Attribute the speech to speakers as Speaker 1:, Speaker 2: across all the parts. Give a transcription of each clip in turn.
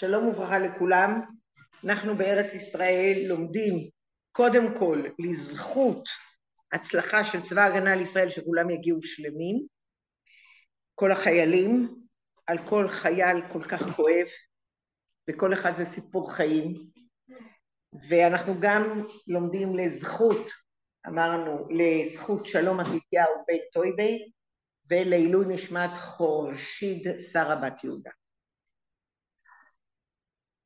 Speaker 1: שלום וברכה לכולם. אנחנו בארץ ישראל לומדים קודם כל לזכות הצלחה של צבא ההגנה לישראל שכולם יגיעו שלמים, כל החיילים, על כל חייל כל כך כואב, וכל אחד זה סיפור חיים, ואנחנו גם לומדים לזכות, אמרנו, לזכות שלום מתתיהו בן טויבי, ולעילוי נשמת חורשיד שרה בת יהודה.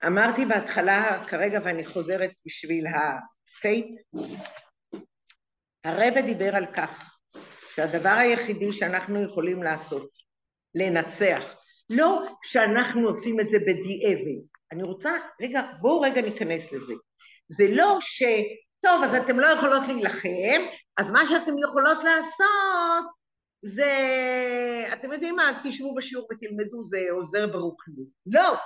Speaker 1: אמרתי בהתחלה, כרגע ואני חוזרת בשביל הפייט, הרבה דיבר על כך שהדבר היחידי שאנחנו יכולים לעשות, לנצח, לא שאנחנו עושים את זה בדיעבד, אני רוצה, רגע, בואו רגע ניכנס לזה. זה לא ש... טוב, אז אתם לא יכולות להילחם, אז מה שאתם יכולות לעשות זה... אתם יודעים מה, אז תשבו בשיעור ותלמדו, זה עוזר ברוקנות. לא,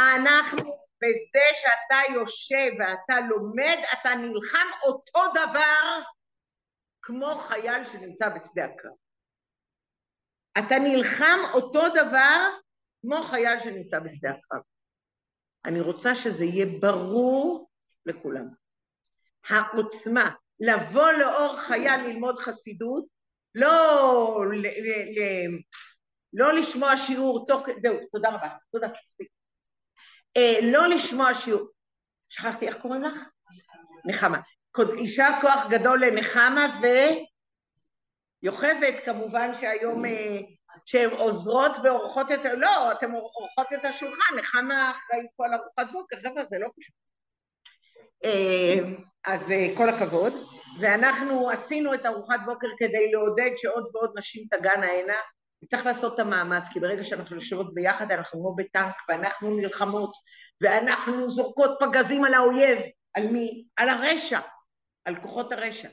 Speaker 1: אנחנו, בזה שאתה יושב ואתה לומד, אתה נלחם אותו דבר כמו חייל שנמצא בשדה הקרב. אתה נלחם אותו דבר כמו חייל שנמצא בשדה הקרב. אני רוצה שזה יהיה ברור לכולם. העוצמה, לבוא לאור חייל ללמוד חסידות, לא, ל, ל, ל, לא לשמוע שיעור תוך זהו, תודה רבה, תודה, מספיק. אה, לא לשמוע שיעור, שכחתי איך קוראים לך? נחמה. יישר כוח גדול לנחמה ויוכבת כמובן שהיום אה, שהן עוזרות ועורכות את, לא, אתן עורכות את השולחן, נחמה אחראית פה על ארוחת בוקר, חבר'ה זה לא פשוט. אה, אז כל הכבוד, ואנחנו עשינו את ארוחת בוקר כדי לעודד שעוד ועוד נשים תגענה הנה, וצריך לעשות את המאמץ, כי ברגע שאנחנו יושבות ביחד אנחנו כמו בטנק ואנחנו נלחמות ואנחנו זורקות פגזים על האויב, על מי? על הרשע, על כוחות הרשע.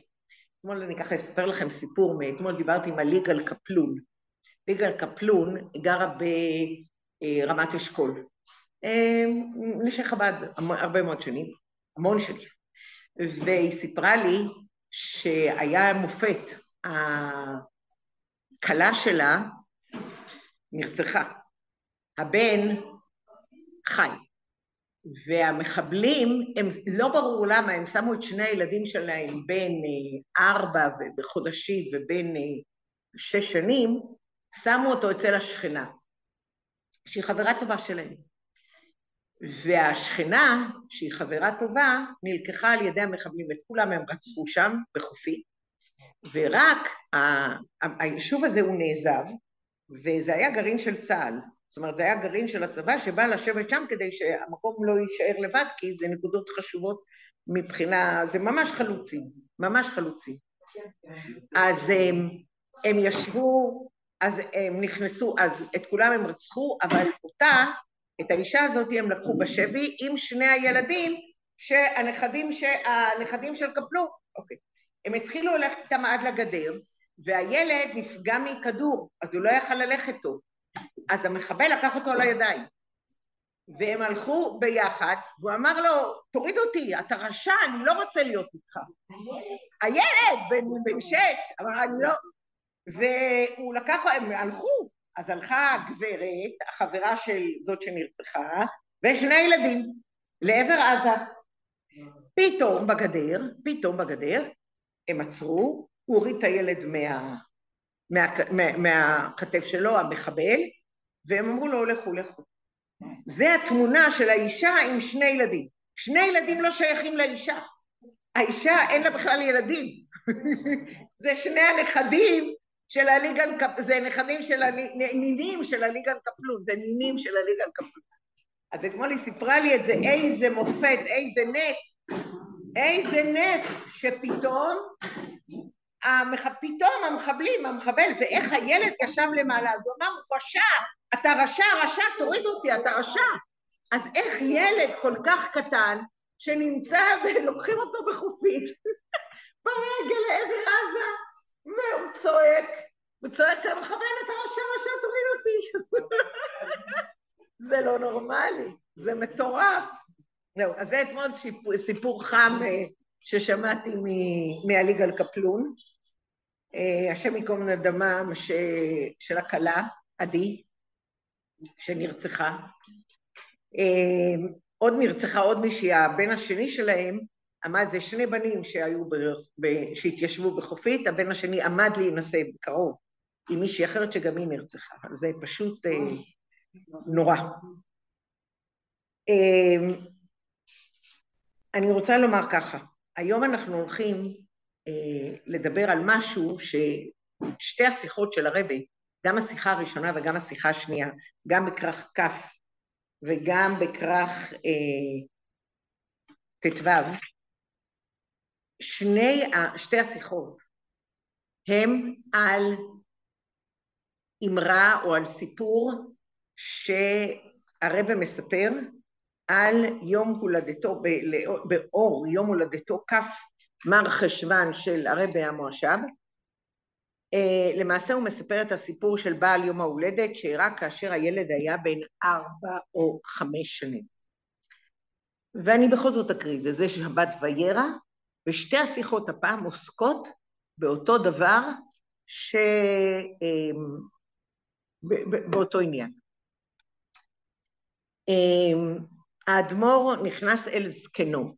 Speaker 1: אתמול אני ככה אספר לכם סיפור, מאתמול דיברתי עם הליגל קפלון. ליגל קפלון גרה ברמת אשכול. נשי חב"ד הרבה מאוד שנים, המון שנים. והיא סיפרה לי שהיה מופת, הכלה שלה נרצחה, הבן חי, והמחבלים, הם, לא ברור למה, הם שמו את שני הילדים שלהם בין אה, ארבע בחודשים ובין אה, שש שנים, שמו אותו אצל השכנה, שהיא חברה טובה שלהם. והשכנה, שהיא חברה טובה, נלקחה על ידי המחבלים, את כולם הם רצחו שם, בחופי, ורק היישוב הזה הוא נעזב, וזה היה גרעין של צה"ל, זאת אומרת זה היה גרעין של הצבא שבא לשבת שם כדי שהמקום לא יישאר לבד, כי זה נקודות חשובות מבחינה, זה ממש חלוצים, ממש חלוצים. אז הם, הם ישבו, אז הם נכנסו, אז את כולם הם רצחו, אבל אותה, את האישה הזאת הם לקחו בשבי עם שני הילדים שהנכדים, שהנכדים של קפלו, אוקיי. הם התחילו ללכת איתם עד לגדר, והילד נפגע מכדור, אז הוא לא יכל ללכת טוב. אז המחבל לקח אותו על הידיים. והם הלכו ביחד, והוא אמר לו, תוריד אותי, אתה רשע, אני לא רוצה להיות איתך. הילד, בן, בן שש, אמר, אני לא... והוא לקח, הם הלכו, אז הלכה הגברת, החברה של זאת שנרצחה, ושני ילדים, לעבר עזה. פתאום בגדר, פתאום בגדר, הם עצרו, הוא הוריד את הילד מה, מה, מה, מהכתף שלו, המחבל, והם אמרו לו, לכו, לכו. זה התמונה של האישה עם שני ילדים. שני ילדים לא שייכים לאישה. האישה אין לה בכלל ילדים. זה שני הנכדים של קפלון, זה נכדים של הנינים של הליגל קפלון, זה נינים של הליגל קפלון. אז אתמול היא סיפרה לי את זה, איזה מופת, איזה נס, איזה נס שפתאום המח... פתאום המחבלים, המחבל, זה איך הילד ישב למעלה, אז הוא אמר, הוא רשע, אתה רשע, רשע, תוריד אותי, אתה רשע. אז איך ילד כל כך קטן, שנמצא ולוקחים אותו בחופית, ברגל לעבר עזה, והוא צועק, הוא צועק למחבל, אתה רשע, רשע, תוריד אותי. זה לא נורמלי, זה מטורף. זהו, אז זה אתמול סיפור, סיפור חם אה, ששמעתי מהליגה קפלון. אה, השם ייקום נדמה של הכלה, עדי, שנרצחה. אה, עוד נרצחה עוד מישהי, הבן השני שלהם עמד, זה שני בנים שהיו, ב, ב, שהתיישבו בחופית, הבן השני עמד להינשא בקרוב עם מישהי אחרת שגם היא נרצחה, זה פשוט אה, נורא. אה, אני רוצה לומר ככה, היום אנחנו הולכים אה, לדבר על משהו ששתי השיחות של הרבי, גם השיחה הראשונה וגם השיחה השנייה, גם בכרך כ' וגם בכרך אה, ט"ו, שני, שתי השיחות הם על אמרה או על סיפור שהרבא מספר על יום הולדתו, באור יום הולדתו כ' מר חשוון של הרבי המואשב. אה, למעשה הוא מספר את הסיפור של בעל יום ההולדת שאירע כאשר הילד היה בן ארבע או חמש שנים. ואני בכל זאת אקריא, וזה שבת וירא, ושתי השיחות הפעם עוסקות באותו דבר ש... אמ, באותו עניין. האדמו"ר נכנס אל זקנו,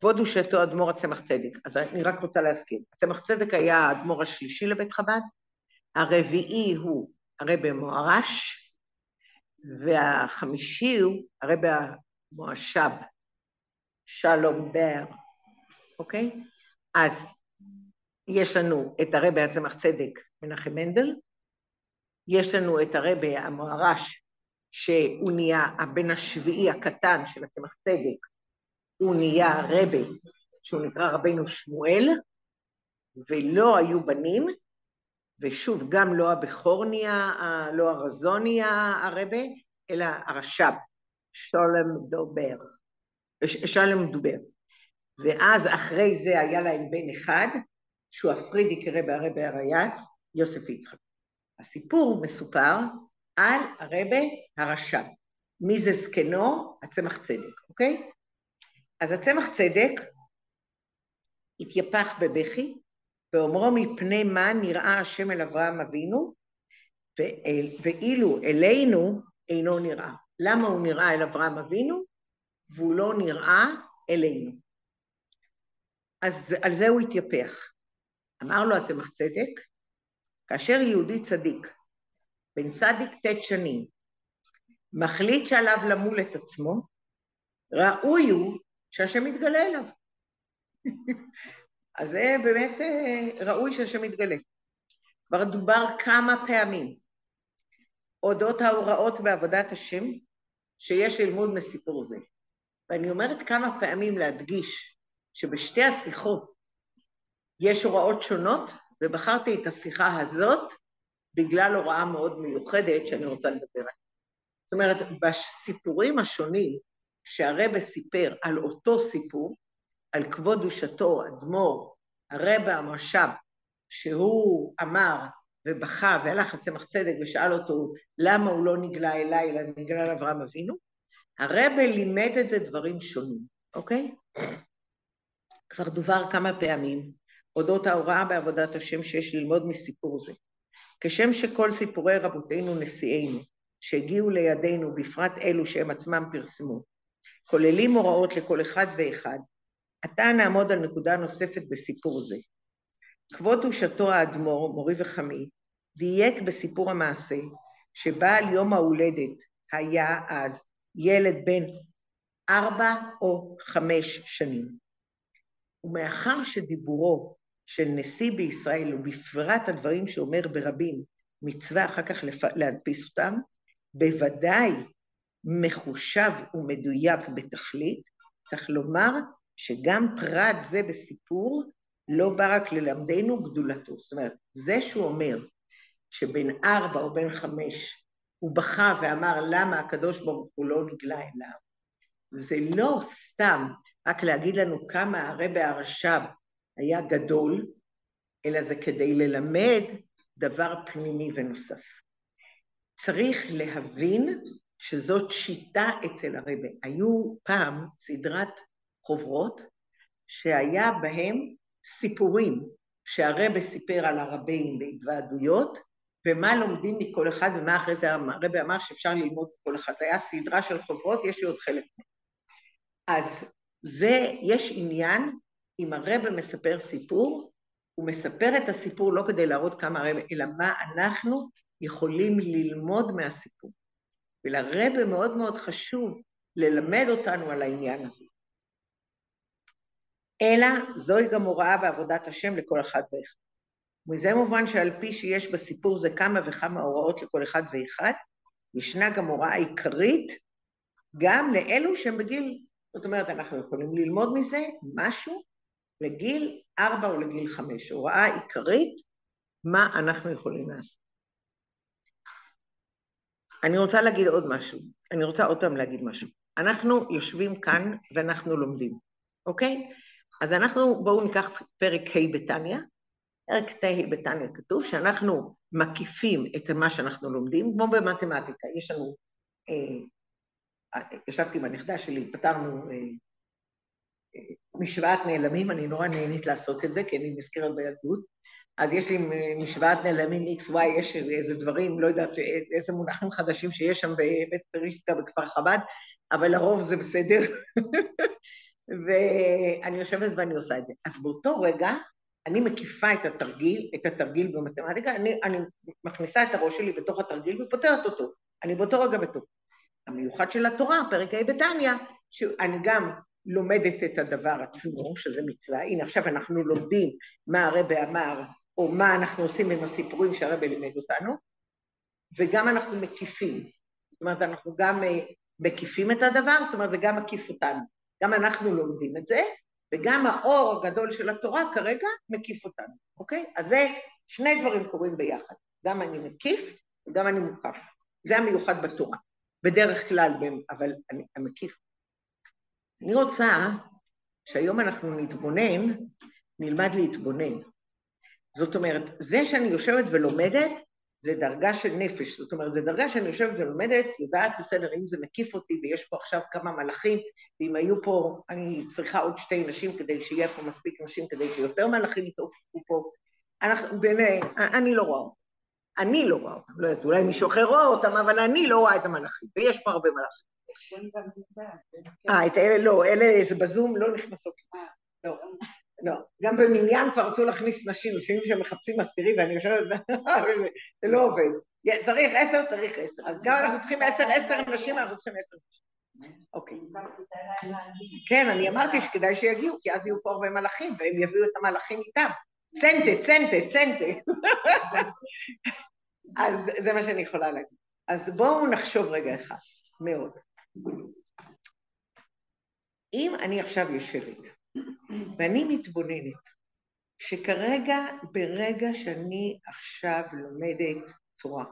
Speaker 1: כבוד ושתו אדמו"ר הצמח צדק. אז אני רק רוצה להזכיר, הצמח צדק היה האדמו"ר השלישי לבית חב"ד, הרביעי הוא הרבי מוהר"ש, והחמישי הוא הרבי המואשב, שלום בר, אוקיי? אז יש לנו את הרבי הצמח צדק מנחם מנדל, יש לנו את הרבי המוהר"ש שהוא נהיה הבן השביעי הקטן של הצמח צדק, הוא נהיה רבי שהוא נקרא רבינו שמואל, ולא היו בנים, ושוב, גם לא הבכור נהיה, לא הרזון נהיה הרבי, אלא הרש"ב, שולם דובר, שלום דובר. ואז אחרי זה היה להם בן אחד, שהוא הפרידיקי רבי הרבי הרייץ, יוסף יצחק. הסיפור מסופר על הרבי הרש"ב. מי זה זקנו? הצמח צדק, אוקיי? אז הצמח צדק התייפח בבכי, ואומרו מפני מה נראה השם אל אברהם אבינו, ואילו אלינו אינו נראה. למה הוא נראה אל אברהם אבינו, והוא לא נראה אלינו? אז על זה הוא התייפח. אמר לו הצמח צדק, כאשר יהודי צדיק, בן צדיק ט' שנים, מחליט שעליו למול את עצמו, ראוי הוא שהשם יתגלה אליו. אז זה באמת אה, ראוי שהשם יתגלה. כבר דובר כמה פעמים אודות ההוראות בעבודת השם שיש ללמוד מסיפור זה. ואני אומרת כמה פעמים להדגיש שבשתי השיחות יש הוראות שונות, ובחרתי את השיחה הזאת בגלל הוראה מאוד מיוחדת שאני רוצה לדבר עליה. זאת אומרת, בסיפורים השונים שהרבא סיפר על אותו סיפור, על כבוד דושתו, אדמו"ר, הרבא המשאב, שהוא אמר ובכה והלך לצמח צדק ושאל אותו למה הוא לא נגלה אליי אלא נגלה לאברהם אבינו, הרבא לימד את זה דברים שונים, אוקיי? כבר דובר כמה פעמים אודות ההוראה בעבודת השם שיש ללמוד מסיפור זה. כשם שכל סיפורי רבותינו נשיאינו שהגיעו לידינו, בפרט אלו שהם עצמם פרסמו, כוללים הוראות לכל אחד ואחד, עתה נעמוד על נקודה נוספת בסיפור זה. כבוד תושתו האדמו"ר, מורי וחמי, דייק בסיפור המעשה, שבעל יום ההולדת היה אז ילד בן ארבע או חמש שנים. ומאחר שדיבורו של נשיא בישראל, ובפרט הדברים שאומר ברבים, מצווה אחר כך להדפיס אותם, בוודאי מחושב ומדויק בתכלית, צריך לומר שגם פרט זה בסיפור לא בא רק ללמדנו גדולתו. זאת אומרת, זה שהוא אומר שבן ארבע או בן חמש הוא בכה ואמר למה הקדוש ברוך הוא לא נגלה אליו, זה לא סתם רק להגיד לנו כמה הרבי הרש"ב היה גדול, אלא זה כדי ללמד דבר פנימי ונוסף. צריך להבין שזאת שיטה אצל הרבה. היו פעם סדרת חוברות שהיה בהם סיפורים שהרבה סיפר על הרבים בהתוועדויות, ומה לומדים מכל אחד, ומה אחרי זה הרבי אמר שאפשר ללמוד מכל אחד. זה היה סדרה של חוברות, יש לי עוד חלק. אז זה, יש עניין, אם הרבי מספר סיפור, הוא מספר את הסיפור לא כדי להראות כמה הרבי, אלא מה אנחנו יכולים ללמוד מהסיפור. ולרבי מאוד מאוד חשוב ללמד אותנו על העניין הזה. אלא זוהי גם הוראה בעבודת השם לכל אחד ואחד. מזה מובן שעל פי שיש בסיפור זה כמה וכמה הוראות לכל אחד ואחד, ישנה גם הוראה עיקרית גם לאלו שהם בגיל, זאת אומרת, אנחנו יכולים ללמוד מזה משהו לגיל ארבע או לגיל חמש, הוראה עיקרית, מה אנחנו יכולים לעשות. אני רוצה להגיד עוד משהו, אני רוצה עוד פעם להגיד משהו. אנחנו יושבים כאן ואנחנו לומדים, אוקיי? אז אנחנו, בואו ניקח פרק ה' בתניא, פרק ת' בתניא כתוב שאנחנו מקיפים את מה שאנחנו לומדים, כמו במתמטיקה, יש לנו, אה, ישבתי עם הנכדה שלי, פתרנו אה, אה, משוואת נעלמים, אני נורא נהנית לעשות את זה, כי אני נזכרת בילדות, אז יש לי משוואת נעלמים XY, יש איזה דברים, לא יודעת איזה מונחים חדשים שיש שם בבית פרישקה בכפר חב"ד, אבל לרוב זה בסדר. ואני יושבת ואני עושה את זה. אז באותו רגע אני מקיפה את התרגיל, את התרגיל במתמטיקה, אני, אני מכניסה את הראש שלי בתוך התרגיל ופותרת אותו. אני באותו רגע בתוך. המיוחד של התורה, פרק ה' בתניא, שאני גם לומדת את הדבר עצמו, שזה מצווה. הנה עכשיו אנחנו לומדים מה הרבי אמר, או מה אנחנו עושים עם הסיפורים שהרבי לימד אותנו, וגם אנחנו מקיפים. זאת אומרת, אנחנו גם אה, מקיפים את הדבר, זאת אומרת, זה גם מקיף אותנו. גם אנחנו לומדים את זה, וגם האור הגדול של התורה כרגע מקיף אותנו, אוקיי? אז זה שני דברים קורים ביחד, גם אני מקיף וגם אני מוקף. זה המיוחד בתורה, בדרך כלל, אבל אני מקיף. אני רוצה שהיום אנחנו נתבונן, נלמד להתבונן. זאת אומרת, זה שאני יושבת ולומדת, זה דרגה של נפש, זאת אומרת, זו דרגה שאני יושבת ולומדת, יודעת בסדר, אם זה מקיף אותי ויש פה עכשיו כמה מלאכים, ואם היו פה, אני צריכה עוד שתי נשים כדי שיהיה פה מספיק נשים כדי שיותר מלאכים יתעופפו פה, אנחנו, בעיני, אני לא רואה אותם, אני לא רואה אותם, לא יודעת, אולי מישהו אחר רואה אותם, אבל אני לא רואה את המלאכים, ויש פה הרבה מלאכים. אה, את אלה לא, אלה זה בזום לא נכנסות. לא. לא, גם במניין כבר רצו להכניס נשים, לפעמים שהם מחפשים אסירים ואני יושבת, זה לא עובד. צריך עשר, צריך עשר. אז גם אנחנו צריכים עשר, עשר נשים, אנחנו צריכים עשר נשים. אוקיי. כן, אני אמרתי שכדאי שיגיעו, כי אז יהיו פה הרבה מלאכים, והם יביאו את המלאכים איתם. צנטה, צנטה, צנטה. אז זה מה שאני יכולה להגיד. אז בואו נחשוב רגע אחד, מאוד. אם אני עכשיו יושבת ואני מתבוננת שכרגע, ברגע שאני עכשיו לומדת תורה,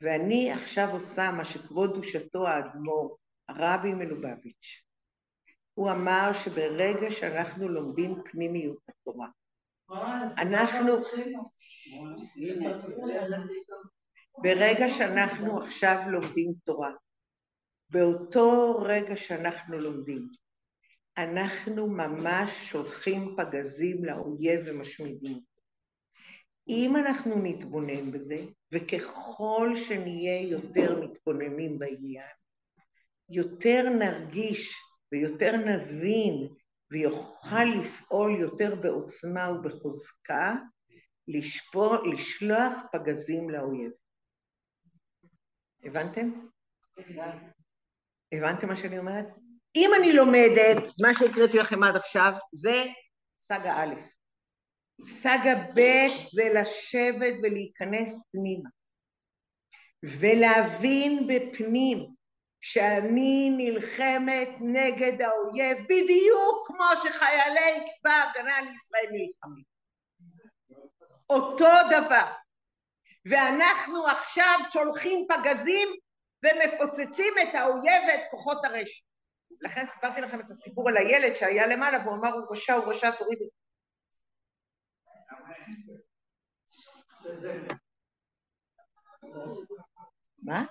Speaker 1: ואני עכשיו עושה מה שכבוד דושתו האדמו"ר, הרבי מלובביץ', הוא אמר שברגע שאנחנו לומדים פנימיות התורה, אנחנו... ברגע שאנחנו עכשיו לומדים תורה, באותו רגע שאנחנו לומדים, אנחנו ממש שולחים פגזים לאויב ומשמידים. אם אנחנו נתבונן בזה, וככל שנהיה יותר מתבוננים בעניין, יותר נרגיש ויותר נבין ויוכל לפעול יותר בעוצמה ובחוזקה, לשפור, לשלוח פגזים לאויב. הבנתם? הבנתם מה שאני אומרת? אם אני לומדת, מה שהקראתי לכם עד עכשיו, זה סאגה א'. סאגה ב' זה לשבת ולהיכנס פנימה. ולהבין בפנים שאני נלחמת נגד האויב בדיוק כמו שחיילי צבא ההגנה לישראל נלחמים. אותו דבר. ואנחנו עכשיו שולחים פגזים ומפוצצים את האויב ואת כוחות הרשת. לכן סיפרתי לכם את הסיפור על הילד שהיה למעלה והוא אמר הוא רשע, הוא רשע, תורידו. מה?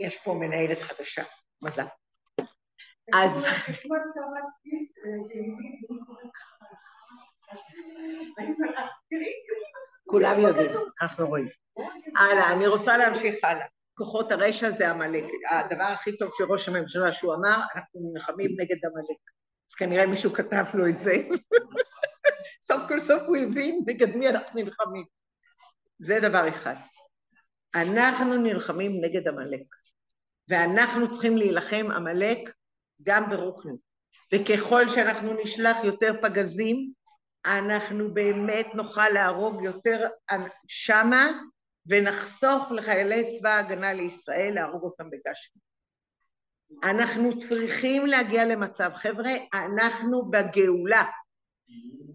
Speaker 1: יש פה מנהלת חדשה, מזל. אז... כולם יודעים, אנחנו רואים. הלאה, אני רוצה להמשיך הלאה. כוחות הרשע זה עמלק. הדבר הכי טוב של ראש הממשלה שהוא אמר, אנחנו נלחמים נגד עמלק. אז כנראה מישהו כתב לו את זה. סוף כל סוף הוא הבין נגד מי אנחנו נלחמים. זה דבר אחד. אנחנו נלחמים נגד עמלק, ואנחנו צריכים להילחם עמלק גם ברוכנו. וככל שאנחנו נשלח יותר פגזים, אנחנו באמת נוכל להרוג יותר שמה ונחסוך לחיילי צבא ההגנה לישראל להרוג אותם בגשם. אנחנו צריכים להגיע למצב, חבר'ה, אנחנו בגאולה.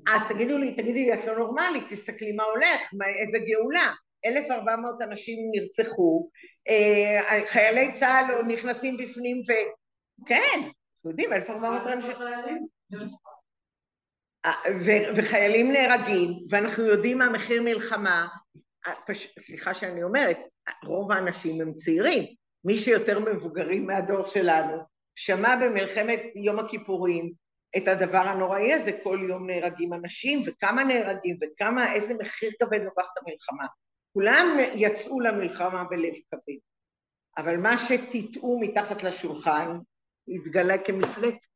Speaker 1: אז תגידו לי, תגידי לי, את לא נורמלית, תסתכלי מה הולך, מה, איזה גאולה. 1,400 אנשים נרצחו, אה, חיילי צה"ל לא נכנסים בפנים ו... כן, אתם יודעים, 1,400 אנשים... אה, וחיילים נהרגים, ואנחנו יודעים מה מחיר מלחמה, אה, סליחה שאני אומרת, רוב האנשים הם צעירים, מי שיותר מבוגרים מהדור שלנו, שמע במלחמת יום הכיפורים את הדבר הנוראי הזה, כל יום נהרגים אנשים, וכמה נהרגים, וכמה, איזה מחיר כבד לוקחת המלחמה. כולם יצאו למלחמה בלב כבד, אבל מה שטיטאו מתחת לשולחן התגלה כמפלצת.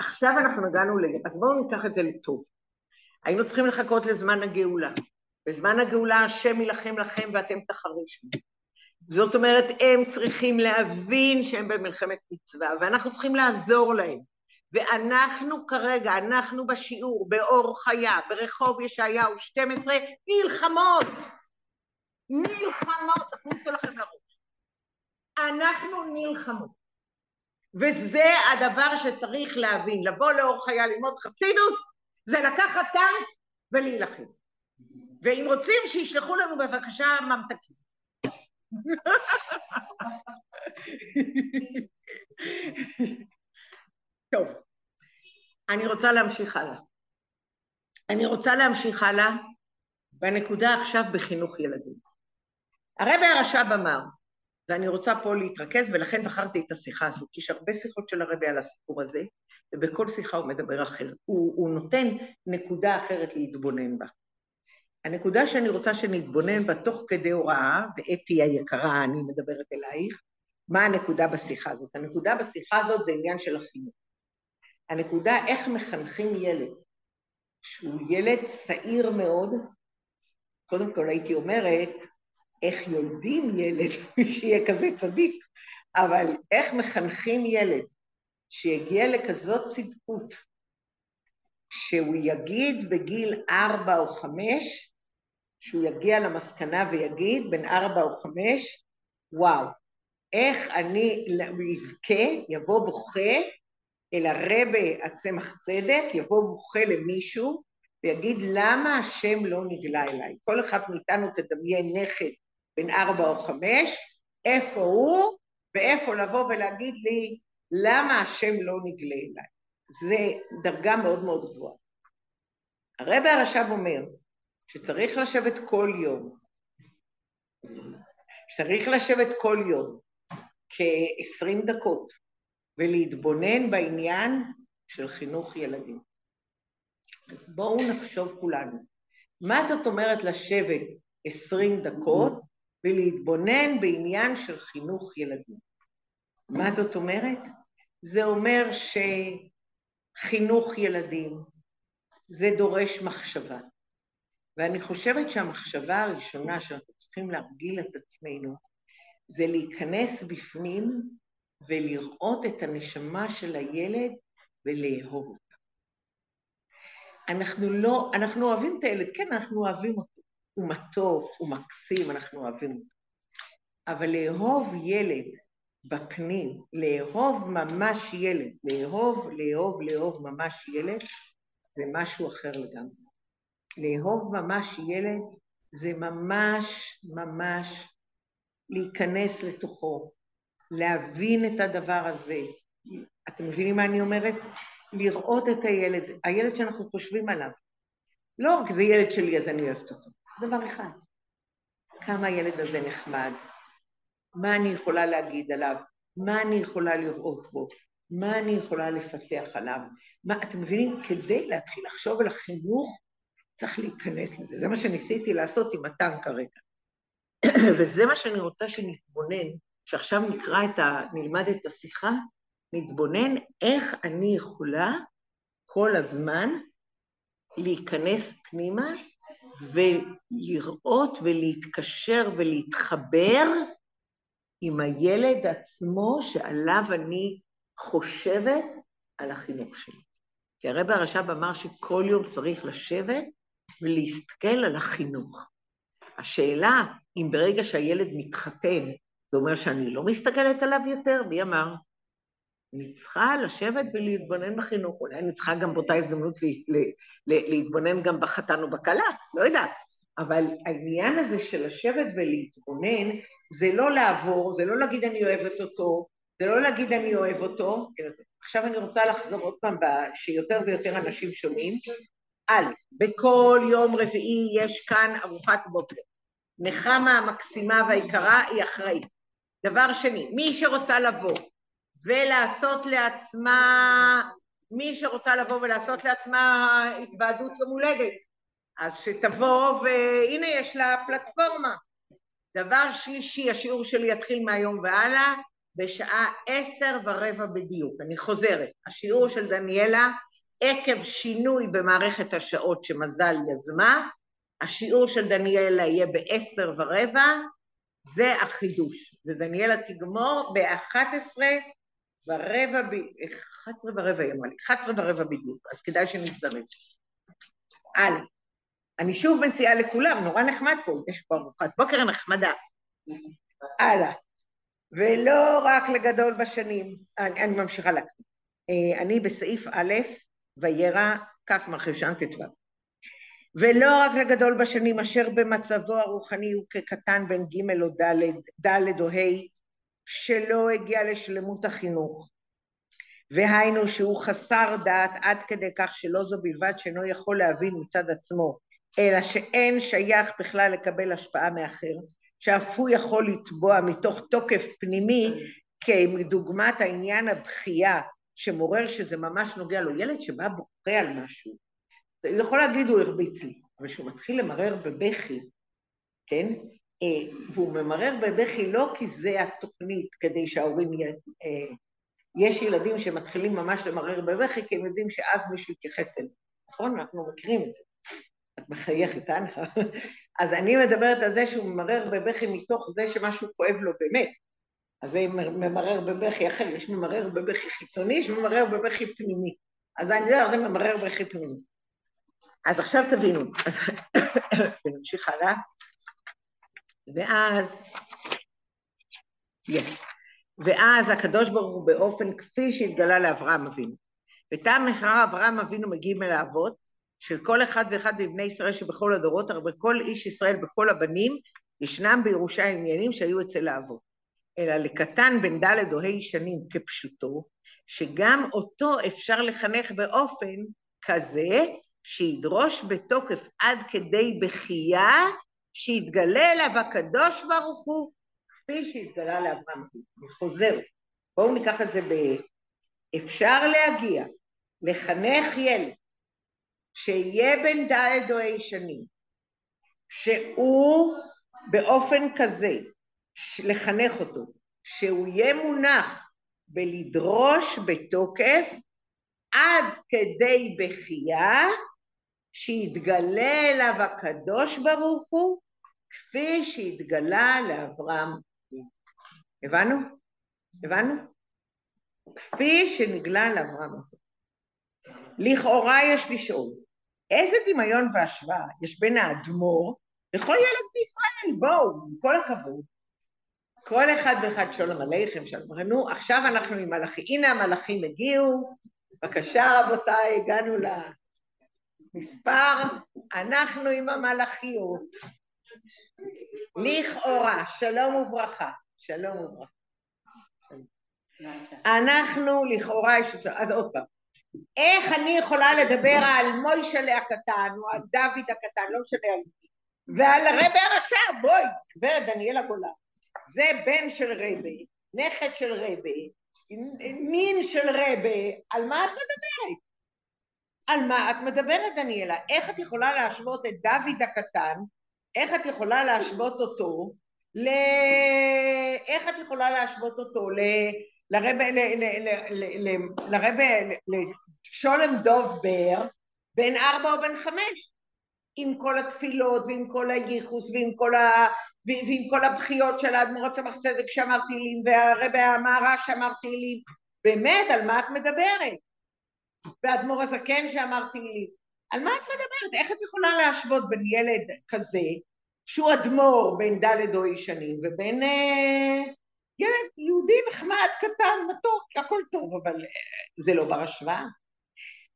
Speaker 1: עכשיו אנחנו הגענו ל... אז בואו ניקח את זה לטוב. היינו צריכים לחכות לזמן הגאולה. בזמן הגאולה השם יילחם לכם ואתם תחרישו. זאת אומרת, הם צריכים להבין שהם במלחמת מצווה, ואנחנו צריכים לעזור להם. ואנחנו כרגע, אנחנו בשיעור, באור חיה, ברחוב ישעיהו 12, נלחמות. נלחמות, תכניסו לכם לראש. אנחנו נלחמות. וזה הדבר שצריך להבין. לבוא לאור חיה ללמוד חסידוס, זה לקחת טנק ולהילחם. ואם רוצים, שישלחו לנו בבקשה ממתקים. טוב, אני רוצה להמשיך הלאה. אני רוצה להמשיך הלאה בנקודה עכשיו בחינוך ילדים. הרבי הרש"ב אמר, ואני רוצה פה להתרכז ולכן בחרתי את השיחה הזאת, כי יש הרבה שיחות של הרבי על הסיפור הזה, ובכל שיחה הוא מדבר אחר. הוא, הוא נותן נקודה אחרת להתבונן בה. הנקודה שאני רוצה שנתבונן בה תוך כדי הוראה, ואתי היקרה, אני מדברת אלייך, מה הנקודה בשיחה הזאת? הנקודה בשיחה הזאת זה עניין של החינוך. הנקודה איך מחנכים ילד, שהוא ילד צעיר מאוד, קודם כל הייתי אומרת, איך יולדים ילד, שיהיה כזה צדיק, אבל איך מחנכים ילד שיגיע לכזאת צדקות, שהוא יגיד בגיל ארבע או חמש, שהוא יגיע למסקנה ויגיד בין ארבע או חמש, וואו, איך אני אבכה, יבוא בוכה אל הרבה הצמח צדק, יבוא בוכה למישהו ויגיד למה השם לא נגלה אליי. כל אחד מאיתנו תדמיין נכד בן ארבע או חמש, איפה הוא ואיפה לבוא ולהגיד לי למה השם לא נגלה אליי. זה דרגה מאוד מאוד גבוהה. הרב הרש"ב אומר שצריך לשבת כל יום, שצריך לשבת כל יום כעשרים דקות ולהתבונן בעניין של חינוך ילדים. אז בואו נחשוב כולנו, מה זאת אומרת לשבת עשרים דקות ולהתבונן בעניין של חינוך ילדים. מה זאת אומרת? זה אומר שחינוך ילדים זה דורש מחשבה. ואני חושבת שהמחשבה הראשונה שאנחנו צריכים להרגיל את עצמנו זה להיכנס בפנים ולראות את הנשמה של הילד ולאהוב אותה. אנחנו לא, אנחנו אוהבים את הילד, כן, אנחנו אוהבים אותו. הוא מתוק, הוא מקסים, אנחנו אוהבים אותו. אבל לאהוב ילד בפנים, לאהוב ממש ילד, לאהוב, לאהוב, לאהוב ממש ילד, זה משהו אחר לגמרי. לאהוב ממש ילד זה ממש ממש להיכנס לתוכו, להבין את הדבר הזה. אתם מבינים מה אני אומרת? לראות את הילד, הילד שאנחנו חושבים עליו. לא רק זה ילד שלי אז אני אוהבת אותו. דבר אחד, כמה הילד הזה נחמד, מה אני יכולה להגיד עליו, מה אני יכולה לראות בו, מה אני יכולה לפתח עליו. מה, אתם מבינים? כדי להתחיל לחשוב על החינוך, צריך להיכנס לזה. זה מה שניסיתי לעשות עם מתן כרגע. וזה מה שאני רוצה שנתבונן, שעכשיו נקרא את ה... נלמד את השיחה, נתבונן איך אני יכולה כל הזמן להיכנס פנימה ולראות ולהתקשר ולהתחבר עם הילד עצמו שעליו אני חושבת על החינוך שלי. כי הרב הרש"ב אמר שכל יום צריך לשבת ולהסתכל על החינוך. השאלה, אם ברגע שהילד מתחתן, זה אומר שאני לא מסתכלת עליו יותר? מי אמר? אני צריכה לשבת ולהתבונן בחינוך, אולי אני צריכה גם באותה הזדמנות להתבונן גם בחתן או בכלה, לא יודעת. אבל העניין הזה של לשבת ולהתבונן, זה לא לעבור, זה לא להגיד אני אוהבת אותו, זה לא להגיד אני אוהב אותו, עכשיו אני רוצה לחזור עוד פעם, שיותר ויותר אנשים שומעים. א', בכל יום רביעי יש כאן ארוחת בוקר. נחמה המקסימה והיקרה היא אחראית. דבר שני, מי שרוצה לבוא ולעשות לעצמה, מי שרוצה לבוא ולעשות לעצמה התוועדות יום הולדת, אז שתבוא והנה יש לה פלטפורמה. דבר שלישי, השיעור שלי יתחיל מהיום והלאה, בשעה עשר ורבע בדיוק. אני חוזרת, השיעור של דניאלה עקב שינוי במערכת השעות שמזל יזמה, השיעור של דניאלה יהיה בעשר ורבע, זה החידוש. ודניאלה תגמור ב-11 ורבע, ב... 11 ורבע היא אמרה לי, 11 ורבע בדיוק, אז כדאי שנזדרז. הלאה. אני שוב מציעה לכולם, נורא נחמד פה, יש פה ארוחת בוקר נחמדה. הלאה. ולא רק לגדול בשנים, אני, אני ממשיכה להקריא. אה, אני בסעיף א', וירא כ' מרחישן ט"ו. ולא רק לגדול בשנים אשר במצבו הרוחני הוא כקטן בין ג' או ד', ד' או ה', שלא הגיע לשלמות החינוך. והיינו שהוא חסר דעת עד כדי כך שלא זו בלבד שאינו יכול להבין מצד עצמו, אלא שאין שייך בכלל לקבל השפעה מאחר, שאף הוא יכול לתבוע מתוך תוקף פנימי כדוגמת העניין הבכייה שמעורר שזה ממש נוגע לו, ילד שבא בוכה על משהו, הוא יכול להגיד הוא הרביץ לי, אבל כשהוא מתחיל למרר בבכי, כן? והוא ממרר בבכי לא כי זה התוכנית כדי שההורים י... אה, יש ילדים שמתחילים ממש למרר בבכי כי הם יודעים שאז מישהו יתייחס אליהם, נכון? אנחנו מכירים את זה. את מחייכת, אה? אז אני מדברת על זה שהוא ממרר בבכי מתוך זה שמשהו כואב לו באמת. אז זה ממרר בבכי אחר, יש ממרר בבכי חיצוני, יש ממרר בבכי פנימי. אז אני יודע, זה ממרר בבכי פנימי. אז עכשיו תבינו, ונמשיך הלאה, ואז, yes. ואז הקדוש ברוך הוא באופן כפי שהתגלה לאברהם אבינו. וטעם מחר אברהם אבינו מגיעים אל האבות, של כל אחד ואחד מבני ישראל שבכל הדורות, הרי בכל איש ישראל, בכל הבנים, ישנם בירושה עניינים שהיו אצל האבות. אלא לקטן בן ד' או ה' שנים כפשוטו, שגם אותו אפשר לחנך באופן כזה שידרוש בתוקף עד כדי בכייה, שיתגלה אליו הקדוש ברוך הוא, כפי שהתגלה לאברהם. אני חוזרת. בואו ניקח את זה ב... אפשר להגיע, לחנך ילד שיהיה בן ד' או ה' שנים, שהוא באופן כזה, לחנך אותו, שהוא יהיה מונח בלדרוש בתוקף עד כדי בכייה, שיתגלה אליו הקדוש ברוך הוא, כפי שהתגלה לאברהם. הבנו? הבנו? כפי שנגלה לאברהם. לכאורה יש לשאול, איזה דמיון והשוואה יש בין האדמו"ר לכל ילד בישראל? בואו, עם כל הכבוד. כל אחד ואחד שולם עליכם, שלום. נו, עכשיו אנחנו עם מלאכים. הנה המלאכים הגיעו, בבקשה רבותיי, הגענו למספר, אנחנו עם המלאכיות. לכאורה, שלום וברכה, שלום וברכה. אנחנו לכאורה, אז עוד פעם, איך אני יכולה לדבר על מוישלה הקטן, או על דוד הקטן, לא משנה על מי, ועל רבי הרשע, בואי, גברת דניאלה גולן, זה בן של רבי, נכד של רבי, מין של רבי, על מה את מדברת? על מה את מדברת, דניאלה? איך את יכולה להשוות את דוד הקטן, איך את יכולה להשוות אותו ל... איך את יכולה להשוות אותו ל... לרבה, לרבה, לשולם דוב בר, בן ארבע או בן חמש, עם כל התפילות ועם כל הייחוס ועם כל, ה... ועם כל הבכיות של האדמו"ר הצמח צדק שאמר תהילים והרבה המהר"ש שאמר תהילים, באמת, על מה את מדברת? והאדמו"ר הזקן שאמר תהילים, על מה את מדברת? איך את יכולה להשוות בין ילד כזה שהוא אדמו"ר בן ד' או ישנים ובין אה, ילד יהודי נחמד, קטן, מתוק, הכל טוב, אבל אה, זה לא בר השוואה.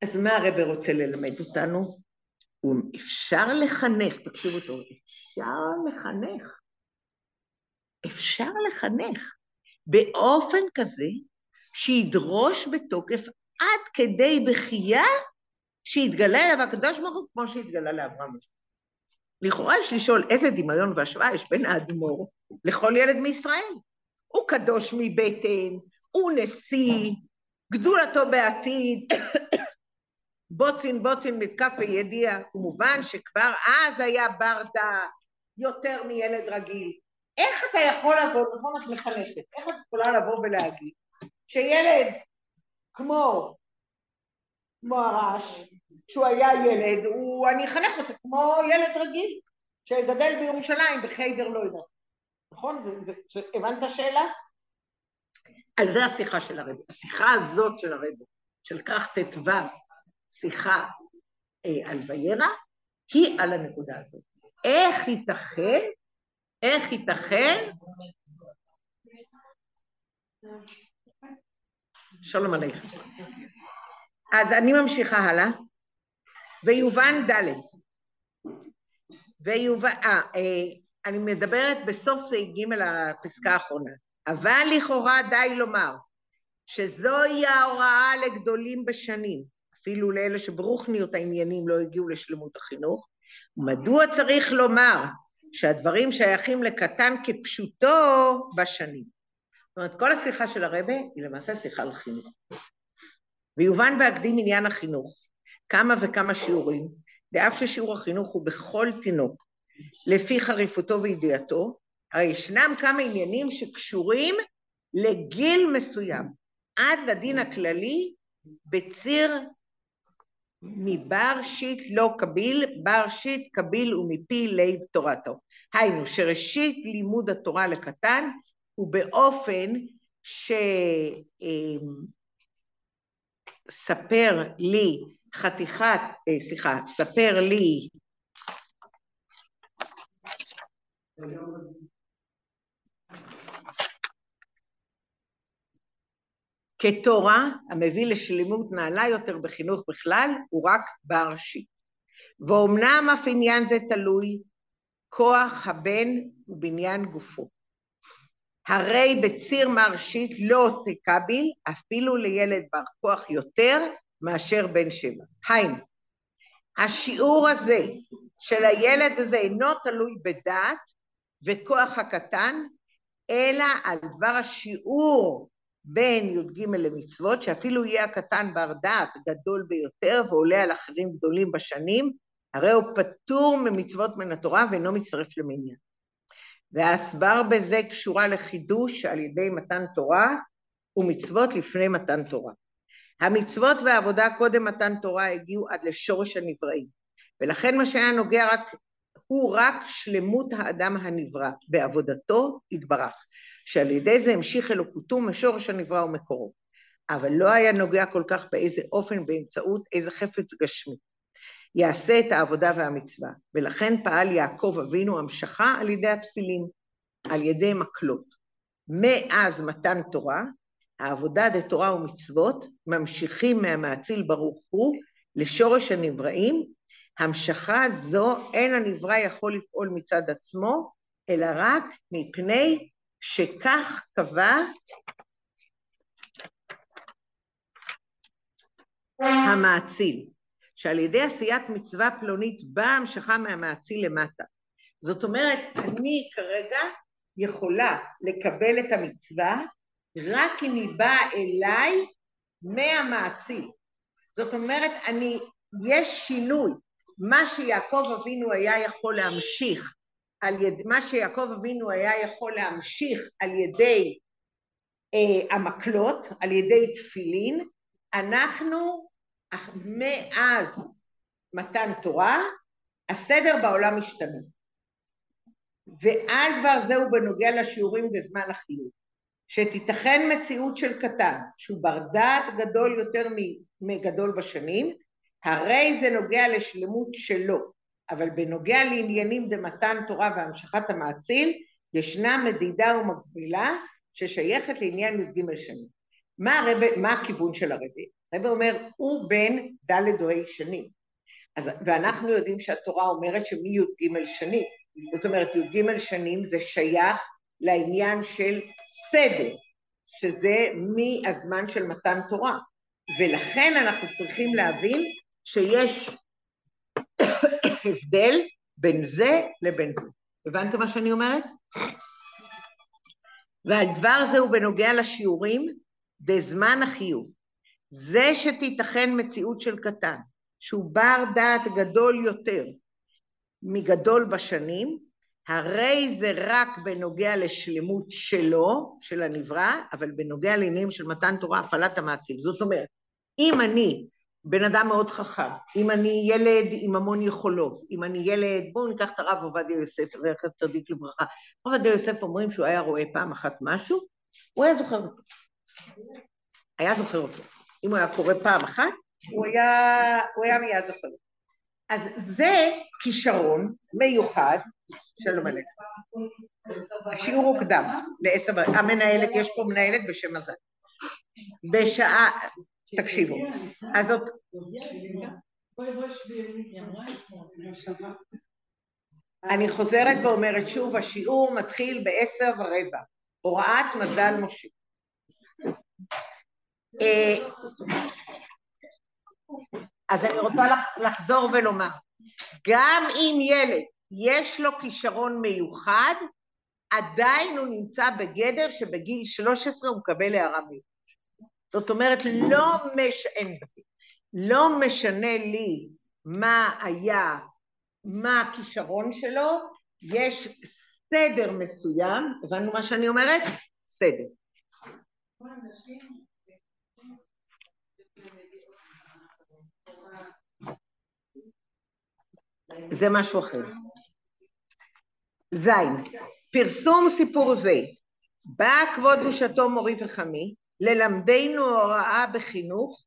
Speaker 1: אז מה הרב רוצה ללמד אותנו? אפשר לחנך, תקשיבו טוב, אפשר לחנך. אפשר לחנך באופן כזה שידרוש בתוקף עד כדי בכייה שיתגלה אליו הקדוש ברוך הוא כמו שהתגלה לאברהם. לכאורה יש לשאול איזה דמיון והשוואה יש בין האדמו"ר לכל ילד מישראל. הוא קדוש מבטן, הוא נשיא, גדולתו בעתיד, בוצין בוצין מתקף וידיע, ומובן שכבר אז היה בר דעת יותר מילד רגיל. איך אתה יכול לבוא, נכון את מחנשת, איך את יכולה לבוא ולהגיד שילד כמו, כמו הרעש, שהוא היה ילד, הוא, אני אחנך אותו כמו ילד רגיל, שגדל בירושלים בחיידר לא יודעת. נכון? זה, זה, זה, הבנת השאלה? על זה השיחה של הרב. השיחה הזאת של הרב, של כך ט"ו, שיחה אה, על וירא, היא על הנקודה הזאת. איך ייתכן, איך ייתכן, שלום עליכם. אז אני ממשיכה הלאה, ויובן ד' ויובן, אה, אה אני מדברת בסוף סעיף ג' הפסקה האחרונה. אבל לכאורה די לומר שזוהי ההוראה לגדולים בשנים, אפילו לאלה שברוכניות העניינים לא הגיעו לשלמות החינוך, מדוע צריך לומר שהדברים שייכים לקטן כפשוטו בשנים. זאת אומרת, כל השיחה של הרבה היא למעשה שיחה על חינוך. ויובן בהקדים עניין החינוך, כמה וכמה שיעורים, ואף ששיעור החינוך הוא בכל תינוק, לפי חריפותו וידיעתו, הרי ישנם כמה עניינים שקשורים לגיל מסוים, עד לדין הכללי בציר מבר שיט לא קביל, בר שיט קביל ומפי לב תורתו. היינו שראשית לימוד התורה לקטן הוא באופן שספר לי חתיכת, אה, סליחה, ספר לי כתורה המביא לשלמות נעלה יותר בחינוך בכלל הוא רק בר שיט. ואומנם אף עניין זה תלוי כוח הבן ובניין גופו. הרי בציר מרשית לא תקביל אפילו לילד בר כוח יותר מאשר בן שבע. היינו, השיעור הזה של הילד הזה אינו תלוי בדעת וכוח הקטן, אלא על דבר השיעור בין י"ג למצוות, שאפילו יהיה הקטן בר דעת גדול ביותר ועולה על אחרים גדולים בשנים, הרי הוא פטור ממצוות מן התורה ואינו מצטרף למניין. וההסבר בזה קשורה לחידוש על ידי מתן תורה ומצוות לפני מתן תורה. המצוות והעבודה קודם מתן תורה הגיעו עד לשורש הנבראים, ולכן מה שהיה נוגע רק הוא רק שלמות האדם הנברא בעבודתו יתברך, שעל ידי זה המשיך אלוקותו משורש הנברא ומקורו, אבל לא היה נוגע כל כך באיזה אופן באמצעות איזה חפץ גשמי. יעשה את העבודה והמצווה, ולכן פעל יעקב אבינו המשכה על ידי התפילים, על ידי מקלות. מאז מתן תורה, העבודה דתורה ומצוות ממשיכים מהמאציל ברוך הוא לשורש הנבראים. המשכה זו אין הנברא יכול לפעול מצד עצמו, אלא רק מפני שכך קבע המאציל, שעל ידי עשיית מצווה פלונית באה המשכה מהמאציל למטה. זאת אומרת, אני כרגע יכולה לקבל את המצווה רק אם היא באה אליי מהמאציל. זאת אומרת, אני יש שינוי. מה שיעקב אבינו היה יכול להמשיך, על יד, מה שיעקב אבינו היה יכול להמשיך על ידי אה, המקלות, על ידי תפילין, אנחנו מאז מתן תורה, הסדר בעולם משתנה. ועל דבר זהו בנוגע לשיעורים בזמן החיוב. שתיתכן מציאות של קטן, שהוא בר דעת גדול יותר מגדול בשנים, הרי זה נוגע לשלמות שלו, אבל בנוגע לעניינים דמתן תורה והמשכת המאציל, ישנה מדידה ומקבילה ששייכת לעניין י"ג שנים. מה, הרב, מה הכיוון של הרבי? הרבי אומר, הוא בן ד' או ה' שנים. אז, ואנחנו יודעים שהתורה אומרת שמי"ג שנים, זאת אומרת י"ג שנים זה שייך לעניין של סדר, שזה מהזמן של מתן תורה, ולכן אנחנו צריכים להבין שיש הבדל בין זה לבין זה. הבנתם מה שאני אומרת? והדבר הזה הוא בנוגע לשיעורים בזמן החיוב. זה שתיתכן מציאות של קטן, שהוא בר דעת גדול יותר מגדול בשנים, הרי זה רק בנוגע לשלמות שלו, של הנברא, אבל בנוגע לעניינים של מתן תורה, הפעלת המעציב. זאת אומרת, אם אני בן אדם מאוד חכם, אם אני ילד עם המון יכולות, אם אני ילד, בואו ניקח את הרב עובדיה יוסף, זכר צדיק לברכה. הרב עובדיה יוסף אומרים שהוא היה רואה פעם אחת משהו, הוא היה זוכר אותו. היה זוכר אותו. אם הוא היה קורא פעם אחת, הוא היה, הוא היה מיד זוכר. אז זה כישרון מיוחד, שלום עליך. השיעור הוקדם לעשר, המנהלת, יש פה מנהלת בשם מזל. בשעה, תקשיבו, אז זאת... אני חוזרת ואומרת שוב, השיעור מתחיל בעשר ורבע, הוראת מזל משה. אה, אז אני רוצה לחזור ולומר, גם אם ילד יש לו כישרון מיוחד, עדיין הוא נמצא בגדר שבגיל 13 הוא מקבל הערה מיוחדת. זאת אומרת, לא, מש... לא משנה לי מה היה, מה הכישרון שלו, יש סדר מסוים, הבנו מה שאני אומרת? סדר. זה משהו אחר. זין, פרסום סיפור זה, בא כבוד קדושתו מורי וחמי, ללמדנו הוראה בחינוך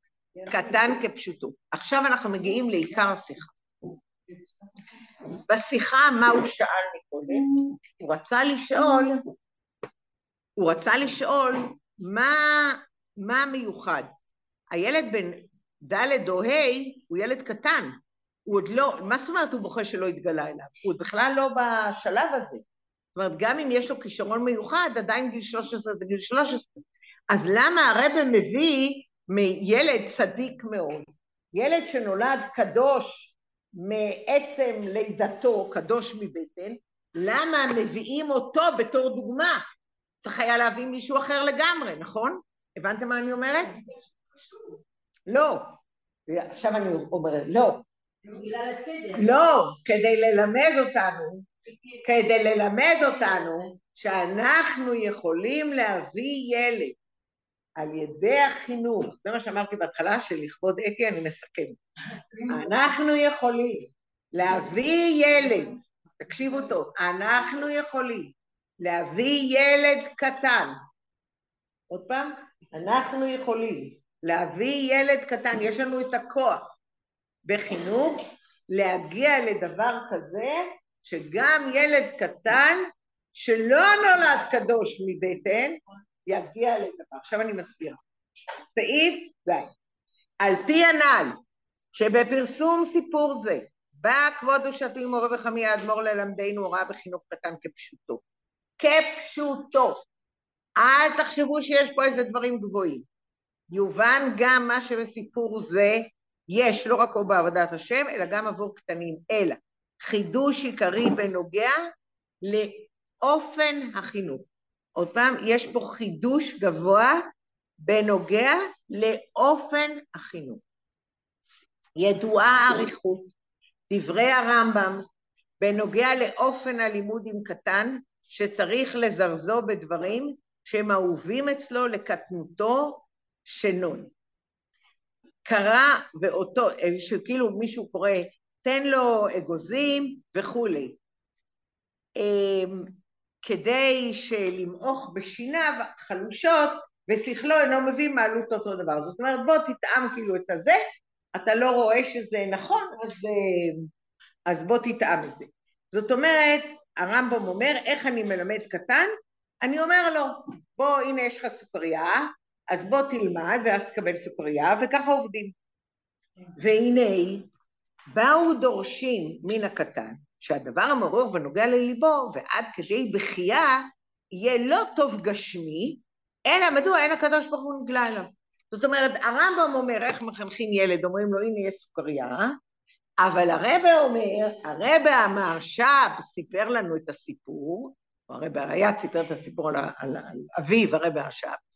Speaker 1: קטן כפשוטו. עכשיו אנחנו מגיעים לעיקר השיחה. בשיחה מה הוא שאל מקודם? הוא רצה לשאול, הוא רצה לשאול מה, מה מיוחד. הילד בן ד' או ה' הוא ילד קטן, הוא עוד לא, מה זאת אומרת הוא בוכה שלא התגלה אליו? הוא עוד בכלל לא בשלב הזה. זאת אומרת, גם אם יש לו כישרון מיוחד, עדיין גיל 13 זה גיל 13. אז למה הרב מביא מילד צדיק מאוד, ילד שנולד קדוש מעצם לידתו, קדוש מבטן, למה מביאים אותו בתור דוגמה? צריך היה להביא מישהו אחר לגמרי, נכון? הבנתם מה אני אומרת? לא. עכשיו אני אומרת, לא. לא, כדי ללמד אותנו, כדי ללמד אותנו שאנחנו יכולים להביא ילד על ידי החינוך, זה מה שאמרתי בהתחלה, שלכבוד אתי אני מסכם. אנחנו יכולים להביא ילד, תקשיבו טוב, אנחנו יכולים להביא ילד קטן, עוד פעם, אנחנו יכולים להביא ילד קטן, יש לנו את הכוח בחינוך להגיע לדבר כזה שגם ילד קטן שלא נולד קדוש מבטן יגיע לדבר. עכשיו אני מסבירה. סעיף ז' על פי הנ"ל שבפרסום סיפור זה בא כבוד ושתי מורה וחמי האדמו"ר ללמדנו הוראה בחינוך קטן כפשוטו. כפשוטו. אל תחשבו שיש פה איזה דברים גבוהים. יובן גם מה שבסיפור זה יש לא רק או בעבודת השם, אלא גם עבור קטנים, אלא חידוש עיקרי בנוגע לאופן החינוך. עוד פעם, יש פה חידוש גבוה בנוגע לאופן החינוך. ידועה אריכות דברי הרמב"ם בנוגע לאופן הלימוד עם קטן שצריך לזרזו בדברים שהם אהובים אצלו לקטנותו שנון. קרא ואותו, שכאילו מישהו קורא תן לו אגוזים וכולי. אמ, כדי שלמעוך בשיניו חלושות ושכלו אינו מבין מעלות אותו דבר. זאת אומרת בוא תטעם כאילו את הזה, אתה לא רואה שזה נכון, אז, אמ, אז בוא תטעם את זה. זאת אומרת, הרמב"ם אומר, איך אני מלמד קטן? אני אומר לו, בוא, הנה יש לך סוכריה, אז בוא תלמד ואז תקבל סוכריה, וככה עובדים. והנה, באו דורשים מן הקטן, שהדבר המעורר ונוגע לליבו, ועד כדי בכייה, יהיה לא טוב גשמי, אלא מדוע אין הקדוש ברוך הוא נגלה אליו. זאת אומרת, הרמב"ם אומר איך מחנכים ילד, אומרים לו הנה יש סוכריה, אבל הרבה אומר, הרבה המהרש"ב סיפר לנו את הסיפור, הרבה הרי"ת סיפר את הסיפור על, על, על אביו, הרבה הרש"ב,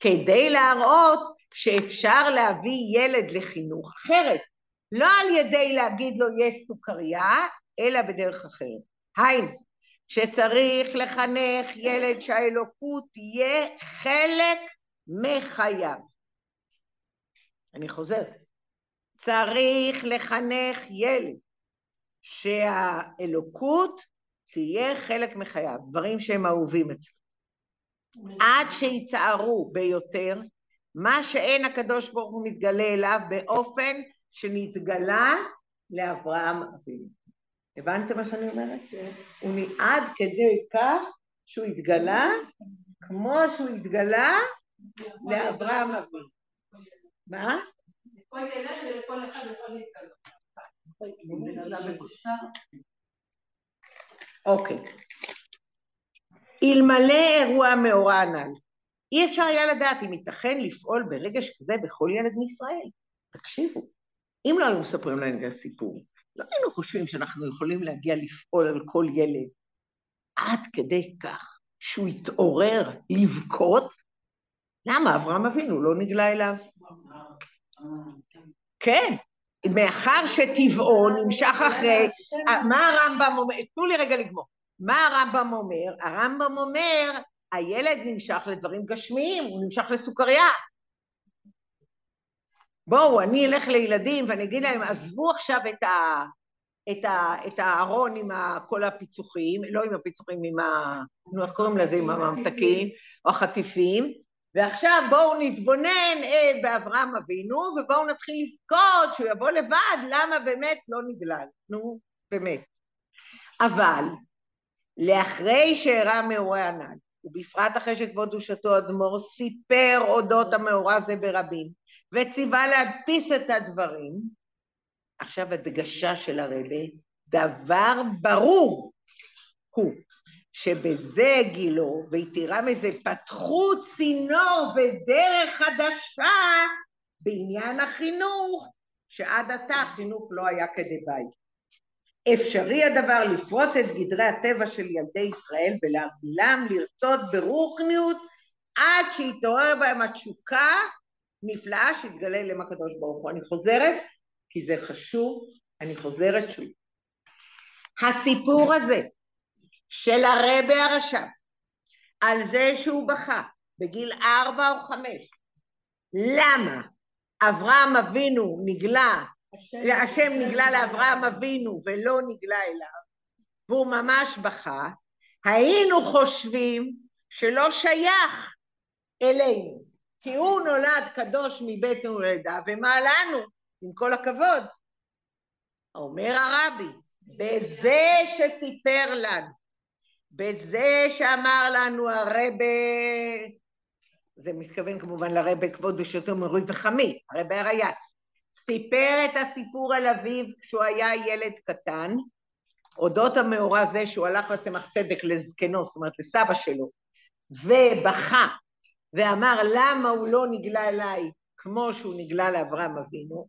Speaker 1: כדי להראות שאפשר להביא ילד לחינוך אחרת, לא על ידי להגיד לו יש סוכריה, אלא בדרך אחרת. היינו, שצריך לחנך ילד שהאלוקות תהיה חלק מחייו. אני חוזרת. צריך לחנך ילד שהאלוקות תהיה חלק מחייו, דברים שהם אהובים אצלו. עד שיצערו ביותר מה שאין הקדוש ברוך הוא מתגלה אליו באופן שנתגלה לאברהם אבינו. הבנתם מה שאני אומרת? הוא עד כדי כך שהוא התגלה כמו שהוא התגלה לאברהם אבינו. מה? אוקיי. אלמלא אירוע מאורע הנ"ל, אי אפשר היה לדעת אם ייתכן לפעול ברגש כזה בכל ילד מישראל. תקשיבו, אם לא היו מספרים להם את הסיפור, לא היינו חושבים שאנחנו יכולים להגיע לפעול על כל ילד עד כדי כך שהוא יתעורר לבכות. למה? אברהם אבינו לא נגלה אליו. כן, מאחר שטבעו נמשך אחרי, מה הרמב"ם אומר, תנו לי רגע לגמור, מה הרמב"ם אומר? הרמב"ם אומר, הילד נמשך לדברים גשמיים, הוא נמשך לסוכריה. בואו, אני אלך לילדים ואני אגיד להם, עזבו עכשיו את, ה, את, ה, את הארון עם כל הפיצוחים, לא עם הפיצוחים, עם ה... נו, איך קוראים לזה? עם הממתקים, או החטיפים, ועכשיו בואו נתבונן אה, באברהם אבינו ובואו נתחיל לבכות שהוא יבוא לבד, למה באמת לא נגלל, נו באמת. אבל לאחרי שאירע מאורע הנ"ל, ובפרט אחרי שכבוד קדושתו אדמו"ר סיפר אודות המאורע הזה ברבים, וציווה להדפיס את הדברים, עכשיו הדגשה של הרבה, דבר ברור הוא שבזה גילו, ויתרה מזה, פתחו צינור ודרך חדשה בעניין החינוך, שעד עתה החינוך לא היה כדבעי. אפשרי הדבר לפרוט את גדרי הטבע של ילדי ישראל ולהגבילם לרצות ברוחניות עד שיתעורר בהם התשוקה נפלאה שיתגלה להם הקדוש ברוך הוא. אני חוזרת כי זה חשוב, אני חוזרת שוב. הסיפור הזה של הרבה הרשע על זה שהוא בכה בגיל ארבע או חמש. למה? אברהם אבינו נגלה, השם נגלה לאברהם אבינו ולא נגלה אליו, והוא ממש בכה, היינו חושבים שלא שייך אלינו, כי הוא נולד קדוש מבית הולדה, ומה לנו, עם כל הכבוד? אומר הרבי, בזה שסיפר לנו בזה שאמר לנו הרבה, זה מתכוון כמובן לרבה כבוד קדושתו מרוי וחמי, הרבה הרייץ, סיפר את הסיפור על אביו כשהוא היה ילד קטן, אודות המאורע הזה שהוא הלך לצמח צדק לזקנו, זאת אומרת לסבא שלו, ובכה ואמר למה הוא לא נגלה אליי כמו שהוא נגלה לאברהם אבינו,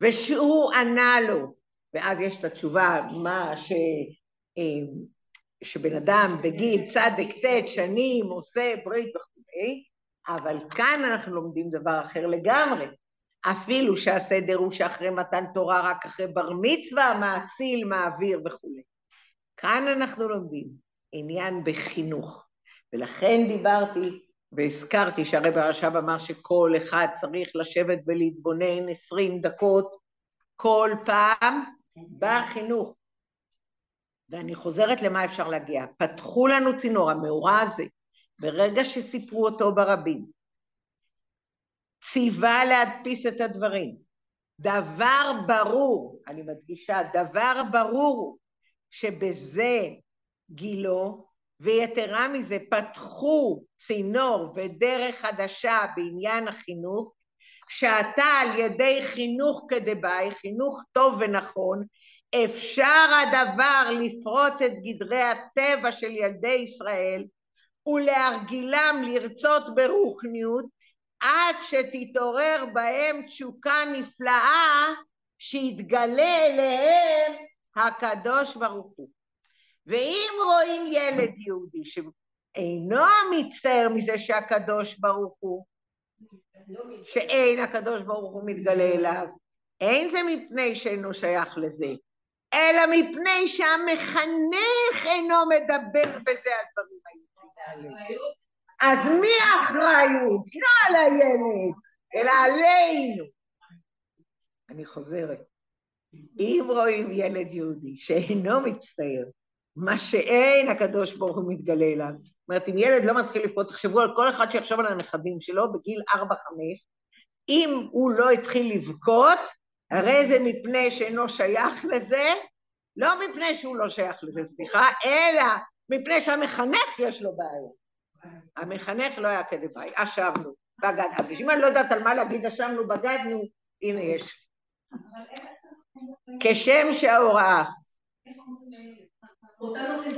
Speaker 1: ושהוא ענה לו, ואז יש את התשובה מה ש... אה, שבן אדם בגיל צדק ט' שנים עושה ברית וכו', אבל כאן אנחנו לומדים דבר אחר לגמרי. אפילו שהסדר הוא שאחרי מתן תורה רק אחרי בר מצווה, מאציל, מעביר וכולי. כאן אנחנו לומדים עניין בחינוך, ולכן דיברתי והזכרתי שהרב הרש"ב אמר שכל אחד צריך לשבת ולהתבונן עשרים דקות כל פעם בחינוך. ואני חוזרת למה אפשר להגיע. פתחו לנו צינור, המאורע הזה, ברגע שסיפרו אותו ברבים, ציווה להדפיס את הדברים. דבר ברור, אני מדגישה, דבר ברור שבזה גילו, ויתרה מזה, פתחו צינור ודרך חדשה בעניין החינוך, שאתה על ידי חינוך כדבעי, חינוך טוב ונכון, אפשר הדבר לפרוץ את גדרי הטבע של ילדי ישראל ולהרגילם לרצות ברוחניות עד שתתעורר בהם תשוקה נפלאה שיתגלה אליהם הקדוש ברוך הוא. ואם רואים ילד יהודי שאינו מצטער מזה שהקדוש ברוך הוא, שאין הקדוש ברוך הוא מתגלה אליו, אין זה מפני שאינו שייך לזה, אלא מפני שהמחנך אינו מדבר בזה הדברים האלה. אז מי האחריות? לא על הילד, אלא עלינו. אני חוזרת. אם רואים ילד יהודי שאינו מצטער, מה שאין הקדוש ברוך הוא מתגלה אליו. זאת אומרת, אם ילד לא מתחיל לפעול, תחשבו על כל אחד שיחשוב על הנכדים שלו בגיל 4-5, אם הוא לא התחיל לבכות, הרי זה מפני שאינו שייך לזה, לא מפני שהוא לא שייך לזה, סליחה, אלא מפני שהמחנך יש לו בעיה. המחנך לא היה כדי בעיה, אשבנו, בגדנו. אז אם אני לא יודעת על מה להגיד אשבנו, בגדנו, הנה יש. כשם שההוראה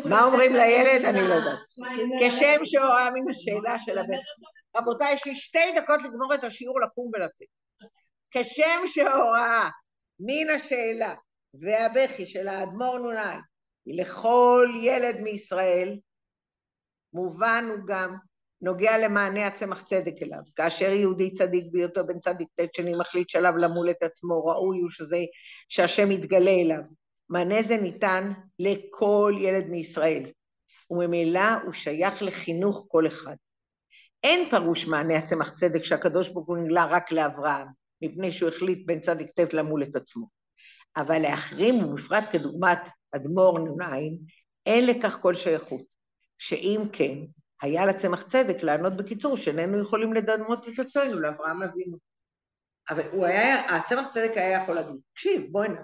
Speaker 1: מה אומרים לילד? אני לא יודעת. כשם שהוראה מן השאלה של הבן. רבותיי, יש לי שתי דקות לגמור את השיעור לקום ולצאת. כשם שהוראה מן השאלה והבכי של האדמו"ר נ"ע לכל ילד מישראל, מובן הוא גם נוגע למענה הצמח צדק אליו. כאשר יהודי צדיק בהיותו בן צדיק ט' שני מחליט שעליו למול את עצמו, ראוי הוא שזה, שהשם יתגלה אליו. מענה זה ניתן לכל ילד מישראל, וממילא הוא שייך לחינוך כל אחד. אין פירוש מענה הצמח צדק שהקדוש ברוך הוא נגלה רק לאברהם, מפני שהוא החליט בן צדיק ט' למול את עצמו. אבל לאחרים, ובפרט כדוגמת אדמו"ר נ"ע, אין לכך כל שייכות. שאם כן, היה לצמח צדק לענות בקיצור שאיננו יכולים לדמות את עצמנו לאברהם אבינו. אבל הוא היה, הצמח צדק היה יכול להגיד, תקשיב, בוא הנה,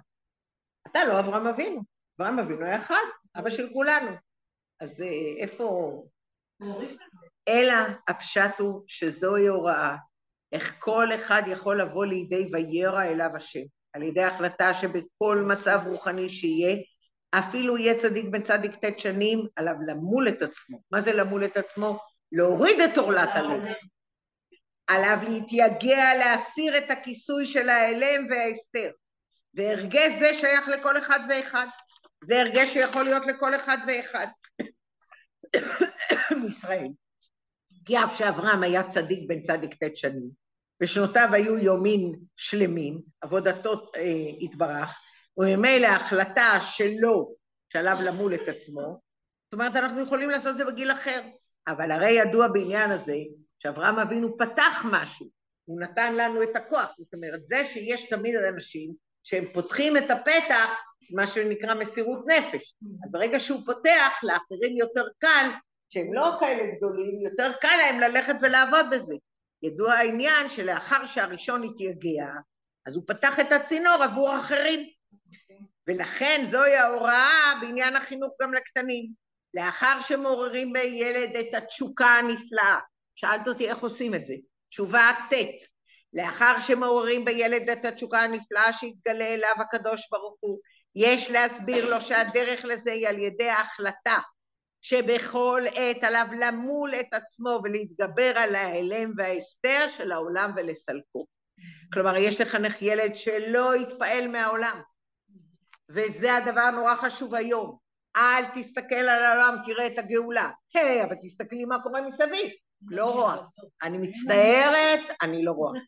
Speaker 1: אתה לא אברהם אבינו, אברהם אבינו היה אחד, אבא של כולנו. אז אה, איפה... אלא הפשט הוא שזוהי הוראה, איך כל אחד יכול לבוא לידי וירא אליו השם, על ידי החלטה שבכל מצב רוחני שיהיה, אפילו יהיה צדיק בן צדיק ט' שנים, עליו למול את עצמו. מה זה למול את עצמו? להוריד את עורלת הלב. עליו להתייגע, להסיר את הכיסוי של ההלם וההסתר. והרגש זה שייך לכל אחד ואחד. זה הרגש שיכול להיות לכל אחד ואחד מישראל. כי אף שאברהם היה צדיק בן צדיק ט' שנים, ושנותיו היו יומין שלמים, עבודתו אה, התברך, וממילא ההחלטה שלו, שעליו למול את עצמו, זאת אומרת אנחנו יכולים לעשות את זה בגיל אחר, אבל הרי ידוע בעניין הזה שאברהם אבינו פתח משהו, הוא נתן לנו את הכוח, זאת אומרת זה שיש תמיד אנשים שהם פותחים את הפתח, מה שנקרא מסירות נפש. אז ברגע שהוא פותח, לאחרים יותר קל, שהם לא כאלה גדולים, יותר קל להם ללכת ולעבוד בזה. ידוע העניין שלאחר שהראשון התייגע, אז הוא פתח את הצינור עבור אחרים. ולכן זוהי ההוראה בעניין החינוך גם לקטנים. לאחר שמעוררים בילד את התשוקה הנפלאה, שאלת אותי איך עושים את זה, תשובה ט', לאחר שמעוררים בילד את התשוקה הנפלאה שהתגלה אליו הקדוש ברוך הוא, יש להסביר לו שהדרך לזה היא על ידי ההחלטה שבכל עת עליו למול את עצמו ולהתגבר על ההלם וההסתר של העולם ולסלקו. כלומר, יש לחנך ילד שלא יתפעל מהעולם, וזה הדבר נורא חשוב היום. אל תסתכל על העולם, תראה את הגאולה. היי, hey, אבל תסתכלי מה קורה מסביב. לא רואה. אני מצטערת, אני לא רואה.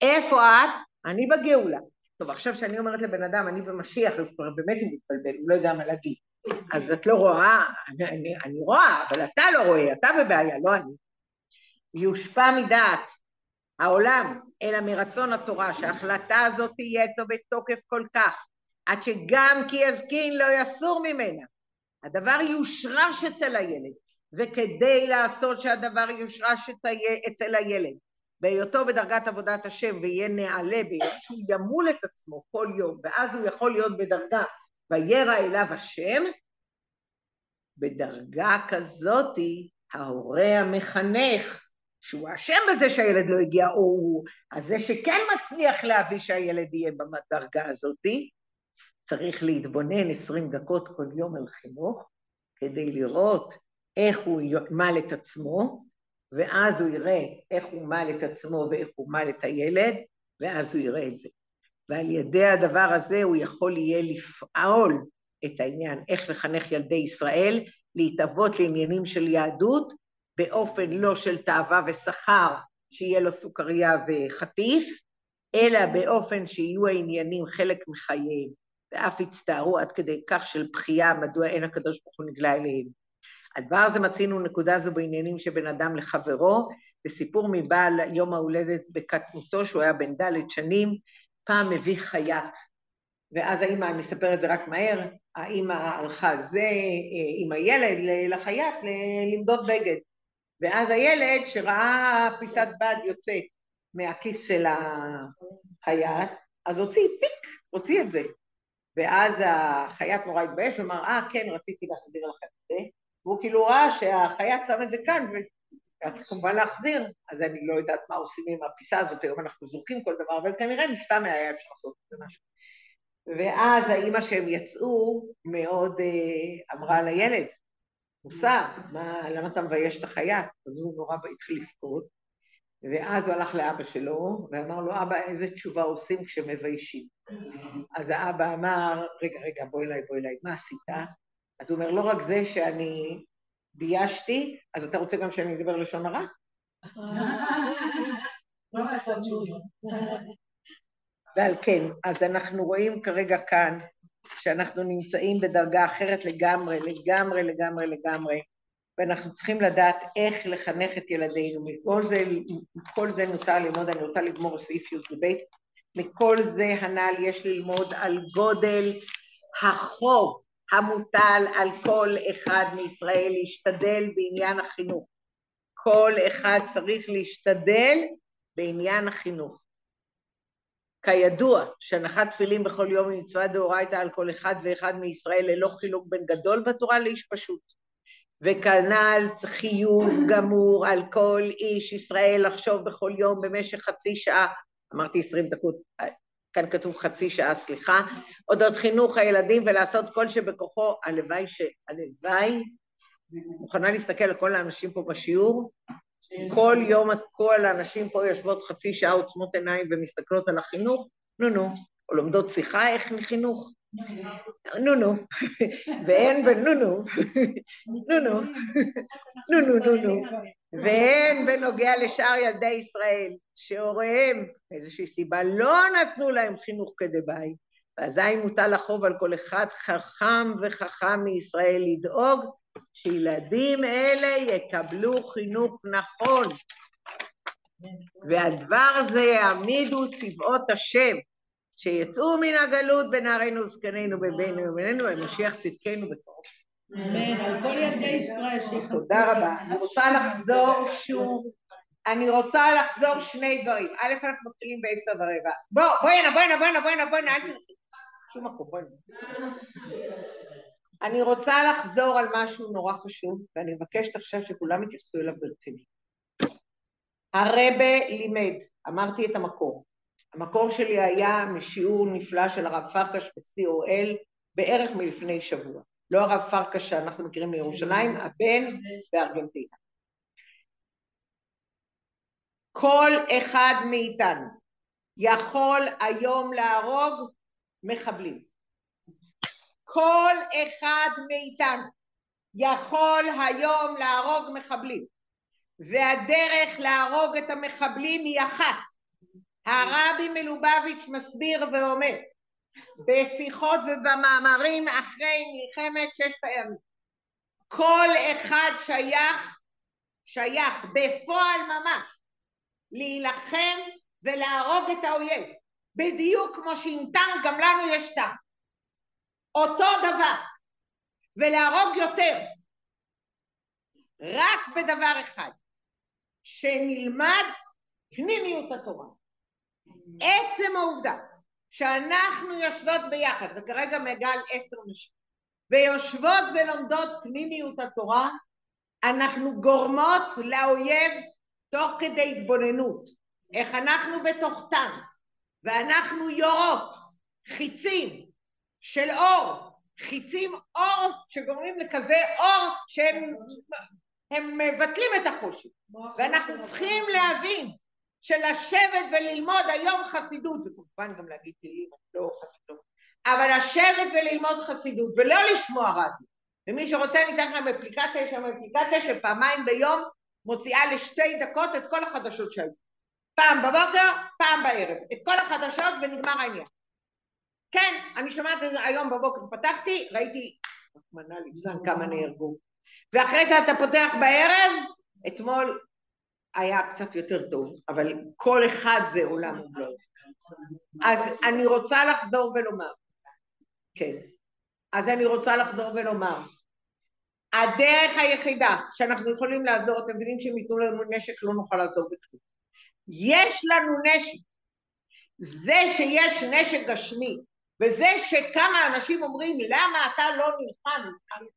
Speaker 1: איפה את? אני בגאולה. טוב, עכשיו שאני אומרת לבן אדם, אני במשיח, אז כבר באמת הוא מתבלבל, הוא לא יודע מה להגיד. אז את לא רואה, אני, אני, אני רואה, אבל אתה לא רואה, אתה בבעיה, לא אני. יושפע מדעת העולם, אלא מרצון התורה, שההחלטה הזאת תהיה אצלו בתוקף כל כך, עד שגם כי יזקין לא יסור ממנה. הדבר יושרש אצל הילד, וכדי לעשות שהדבר יושרש אצל הילד, בהיותו בדרגת עבודת השם ויהיה נעלה, שהוא ימול את עצמו כל יום, ואז הוא יכול להיות בדרגה וירא אליו השם, בדרגה כזאתי ההורה המחנך, שהוא אשם בזה שהילד לא הגיע, או הוא, אז זה שכן מצליח להביא שהילד יהיה בדרגה הזאתי, צריך להתבונן עשרים דקות כל יום על חינוך, כדי לראות איך הוא ימל את עצמו, ואז הוא יראה איך הוא מל את עצמו ואיך הוא מל את הילד, ואז הוא יראה את זה. ועל ידי הדבר הזה הוא יכול יהיה לפעול את העניין, איך לחנך ילדי ישראל, להתאבות לעניינים של יהדות, באופן לא של תאווה ושכר, שיהיה לו סוכריה וחטיף, אלא באופן שיהיו העניינים חלק מחייהם, ואף יצטערו עד כדי כך של בכייה מדוע אין הקדוש ברוך הוא נגלה אליהם. הדבר הזה מצינו נקודה זו בעניינים שבין אדם לחברו, בסיפור מבעל יום ההולדת בקטנותו, שהוא היה בן ד' שנים, פעם מביא חייט, ואז האמא, אני אספר את זה רק מהר, האמא הלכה זה עם הילד לחייט למדוד בגד, ואז הילד שראה פיסת בד יוצאת מהכיס של החייט, אז הוציא פיק, הוציא את זה, ואז החייט נורא התבייש ואמר, אה כן, רציתי להחזיר לכם את זה, והוא כאילו ראה שהחייט שם את זה כאן, והיה צריך כמובן להחזיר, אז אני לא יודעת מה עושים עם הפיסה הזאת, היום אנחנו זורקים כל דבר, אבל כנראה מסתם היה אפשר לעשות את זה משהו. ואז האימא שהם יצאו מאוד אה, אמרה לילד, מוסר, למה אתה מבייש את החייט? אז הוא נורא התחיל לבכות, ואז הוא הלך לאבא שלו ואמר לו, אבא, איזה תשובה עושים כשמביישים? אז האבא אמר, רגע, רגע, בוא אליי, בוא אליי, מה עשית? אז הוא אומר, לא רק זה שאני ביישתי, אז אתה רוצה גם שאני אדבר לשון הרע? ועל כן, אז אנחנו רואים כרגע כאן שאנחנו נמצאים בדרגה אחרת לגמרי, לגמרי, לגמרי, לגמרי, ואנחנו צריכים לדעת איך לחנך את ילדינו. מכל זה, מכל זה נוסע ללמוד, אני רוצה לגמור סעיף י"ב, מכל זה הנ"ל יש ללמוד על גודל החוב המוטל על כל אחד מישראל להשתדל בעניין החינוך. כל אחד צריך להשתדל בעניין החינוך. כידוע שהנחת תפילין בכל יום היא מצווה דאורייתא על כל אחד ואחד מישראל ללא חילוק בין גדול בתורה לאיש פשוט. וכנ"ל חיוב גמור על כל איש ישראל לחשוב בכל יום במשך חצי שעה, אמרתי עשרים דקות, כאן כתוב חצי שעה, סליחה, אודות חינוך הילדים ולעשות כל שבכוחו, הלוואי ש... הלוואי, מוכנה להסתכל על כל האנשים פה בשיעור, כל יום כל האנשים פה יושבות חצי שעה עוצמות עיניים ומסתכלות על החינוך, נו נו, או לומדות שיחה איך לחינוך, נו נו, ואין ונו נו, נו נו, נו נו נו נו, ואין בנוגע לשאר ילדי ישראל, שהוריהם מאיזושהי סיבה לא נתנו להם חינוך כדבעי, ואזי מוטל החוב על כל אחד חכם וחכם מישראל לדאוג שילדים אלה יקבלו חינוך נכון. ועל דבר זה יעמידו צבאות השם, שיצאו מן הגלות בנערינו וזקנינו ובינינו ובינינו, למשיח צדקנו בקרוב.
Speaker 2: אמן, על כל ילדי ישראל
Speaker 1: תודה רבה. אני רוצה לחזור שוב, אני רוצה לחזור שני דברים. א', אנחנו מתחילים בעשר ורבע. בוא, בואי הנה, בואי הנה, בואי הנה, בואי הנה, בואי הנה, אל תלכי. שום מקום, בואי הנה. אני רוצה לחזור על משהו נורא חשוב, ואני מבקשת עכשיו שכולם יתייחסו אליו ברצינות. הרבה לימד, אמרתי את המקור. המקור שלי היה משיעור נפלא של הרב פרקש ב-COL בערך מלפני שבוע. לא הרב פרקש שאנחנו מכירים מירושלים, הבן בארגנטינה. כל אחד מאיתנו יכול היום להרוג מחבלים. כל אחד מאיתנו יכול היום להרוג מחבלים, והדרך להרוג את המחבלים היא אחת, הרבי מלובביץ' מסביר ואומר בשיחות ובמאמרים אחרי מלחמת ששת הימים כל אחד שייך, שייך בפועל ממש להילחם ולהרוג את האויב בדיוק כמו שעם טנק גם לנו יש טנק אותו דבר ולהרוג יותר רק בדבר אחד שנלמד פנימיות התורה עצם העובדה שאנחנו יושבות ביחד וכרגע מגל עשר נשים ויושבות ולומדות פנימיות התורה אנחנו גורמות לאויב תוך כדי התבוננות. איך אנחנו בתוך טנק ואנחנו יורות חיצים של אור חיצים אור שגורמים לכזה אור שהם הם מבטלים את החושך ואנחנו צריכים להבין שלשבת וללמוד היום חסידות וכמובן גם להגיד תהילים לא חסידות אבל לשבת וללמוד חסידות ולא לשמוע רדיו. ומי שרוצה ניתן לכם אפליקציה יש שם אפליקציה שפעמיים ביום מוציאה לשתי דקות את כל החדשות שהיו. פעם בבוקר פעם בערב. את כל החדשות ונגמר העניין. כן אני שומעת היום בבוקר פתחתי ראיתי רחמנא ליצלן כמה נהרגו. ואחרי זה אתה פותח בערב אתמול היה קצת יותר טוב, אבל כל אחד זה עולם ומלואו. אז אני רוצה לחזור ולומר, כן, אז אני רוצה לחזור ולומר, הדרך היחידה שאנחנו יכולים לעזור, אתם מבינים שאם ייתנו לנו נשק לא נוכל לעזור בכלום. יש לנו נשק. זה שיש נשק גשמי, וזה שכמה אנשים אומרים למה אתה לא נלחם,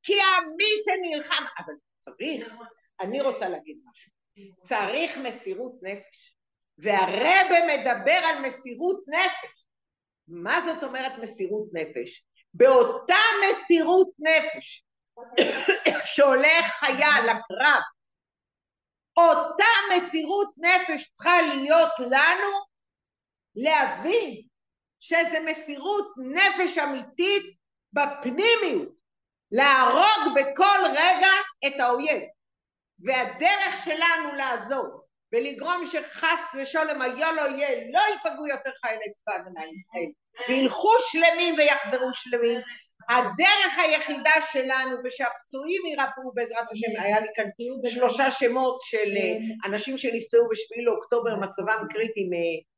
Speaker 1: כי מי שנלחם, אבל צריך, אני רוצה להגיד משהו. צריך מסירות נפש. והרבה מדבר על מסירות נפש. מה זאת אומרת מסירות נפש? באותה מסירות נפש שהולך חייל לקרב, אותה מסירות נפש צריכה להיות לנו להבין שזה מסירות נפש אמיתית בפנימיות, להרוג בכל רגע את האויב. והדרך שלנו לעזור ולגרום שחס ושלום היה לא יהיה, לא ייפגעו יותר חיילי צבא הגנה לישראל. וילכו שלמים ויחזרו שלמים. הדרך היחידה שלנו ושהפצועים ירפאו בעזרת השם היה לי כאן שלושה שמות של אנשים שנפצעו בשביעי לאוקטובר מצבם קריטי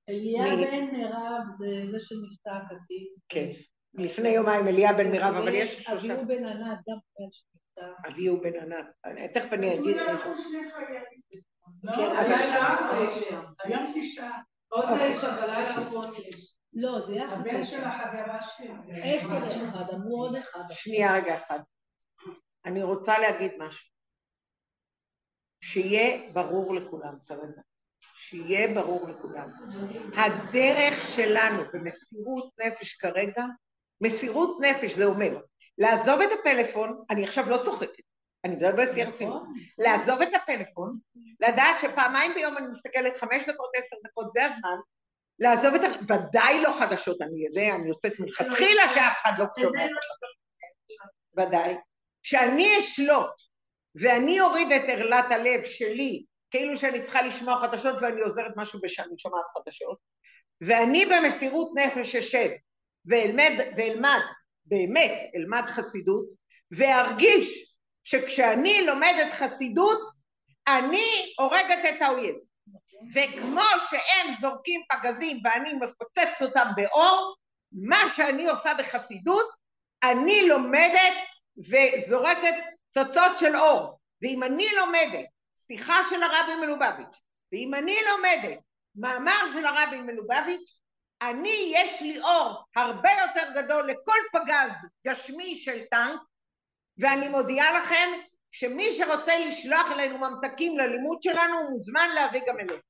Speaker 2: אליה בן מירב זה זה שנפצע קצין
Speaker 1: כן לפני יומיים אליה בן מירב אבל יש שלושה.
Speaker 2: אביהו בן ענת גם כן
Speaker 1: אביהו בן ענת, תכף אני אגיד הוא...
Speaker 2: כן, היום תשעה. עוד תשע בלילה עוד תשע. לא, זה יחד. הבן של החברה שלי. עשר אחד, אמרו עוד אחד.
Speaker 1: שנייה רגע אחד. אני רוצה להגיד משהו. שיהיה ברור לכולם כרגע. שיהיה ברור לכולם. הדרך שלנו במסירות נפש כרגע, מסירות נפש זה אומר לעזוב את הפלאפון, אני עכשיו לא צוחקת, אני מדברת בשיא הרצינות, לעזוב את הפלאפון, לדעת שפעמיים ביום אני מסתכלת חמש דקות, עשר דקות, זה הזמן, לעזוב את ה... ודאי לא חדשות, אני יודע, אני יוצאת מלכתחילה שאף אחד לא שומע. ודאי. שאני אשלוט ואני אוריד את ערלת הלב שלי, כאילו שאני צריכה לשמוע חדשות ואני עוזרת משהו בשני שומעת חדשות, ואני במסירות נפש אשב ואלמד, ואלמד באמת אלמד חסידות וארגיש שכשאני לומדת חסידות אני הורגת את האויב. וכמו שהם זורקים פגזים ואני מפוצצת אותם באור מה שאני עושה בחסידות אני לומדת וזורקת צצות של אור. ואם אני לומדת שיחה של הרבי מלובביץ' ואם אני לומדת מאמר של הרבי מלובביץ' אני, יש לי אור הרבה יותר גדול לכל פגז גשמי של טנק, ואני מודיעה לכם שמי שרוצה לשלוח אלינו ממתקים ללימוד שלנו מוזמן להביא גם אלינו.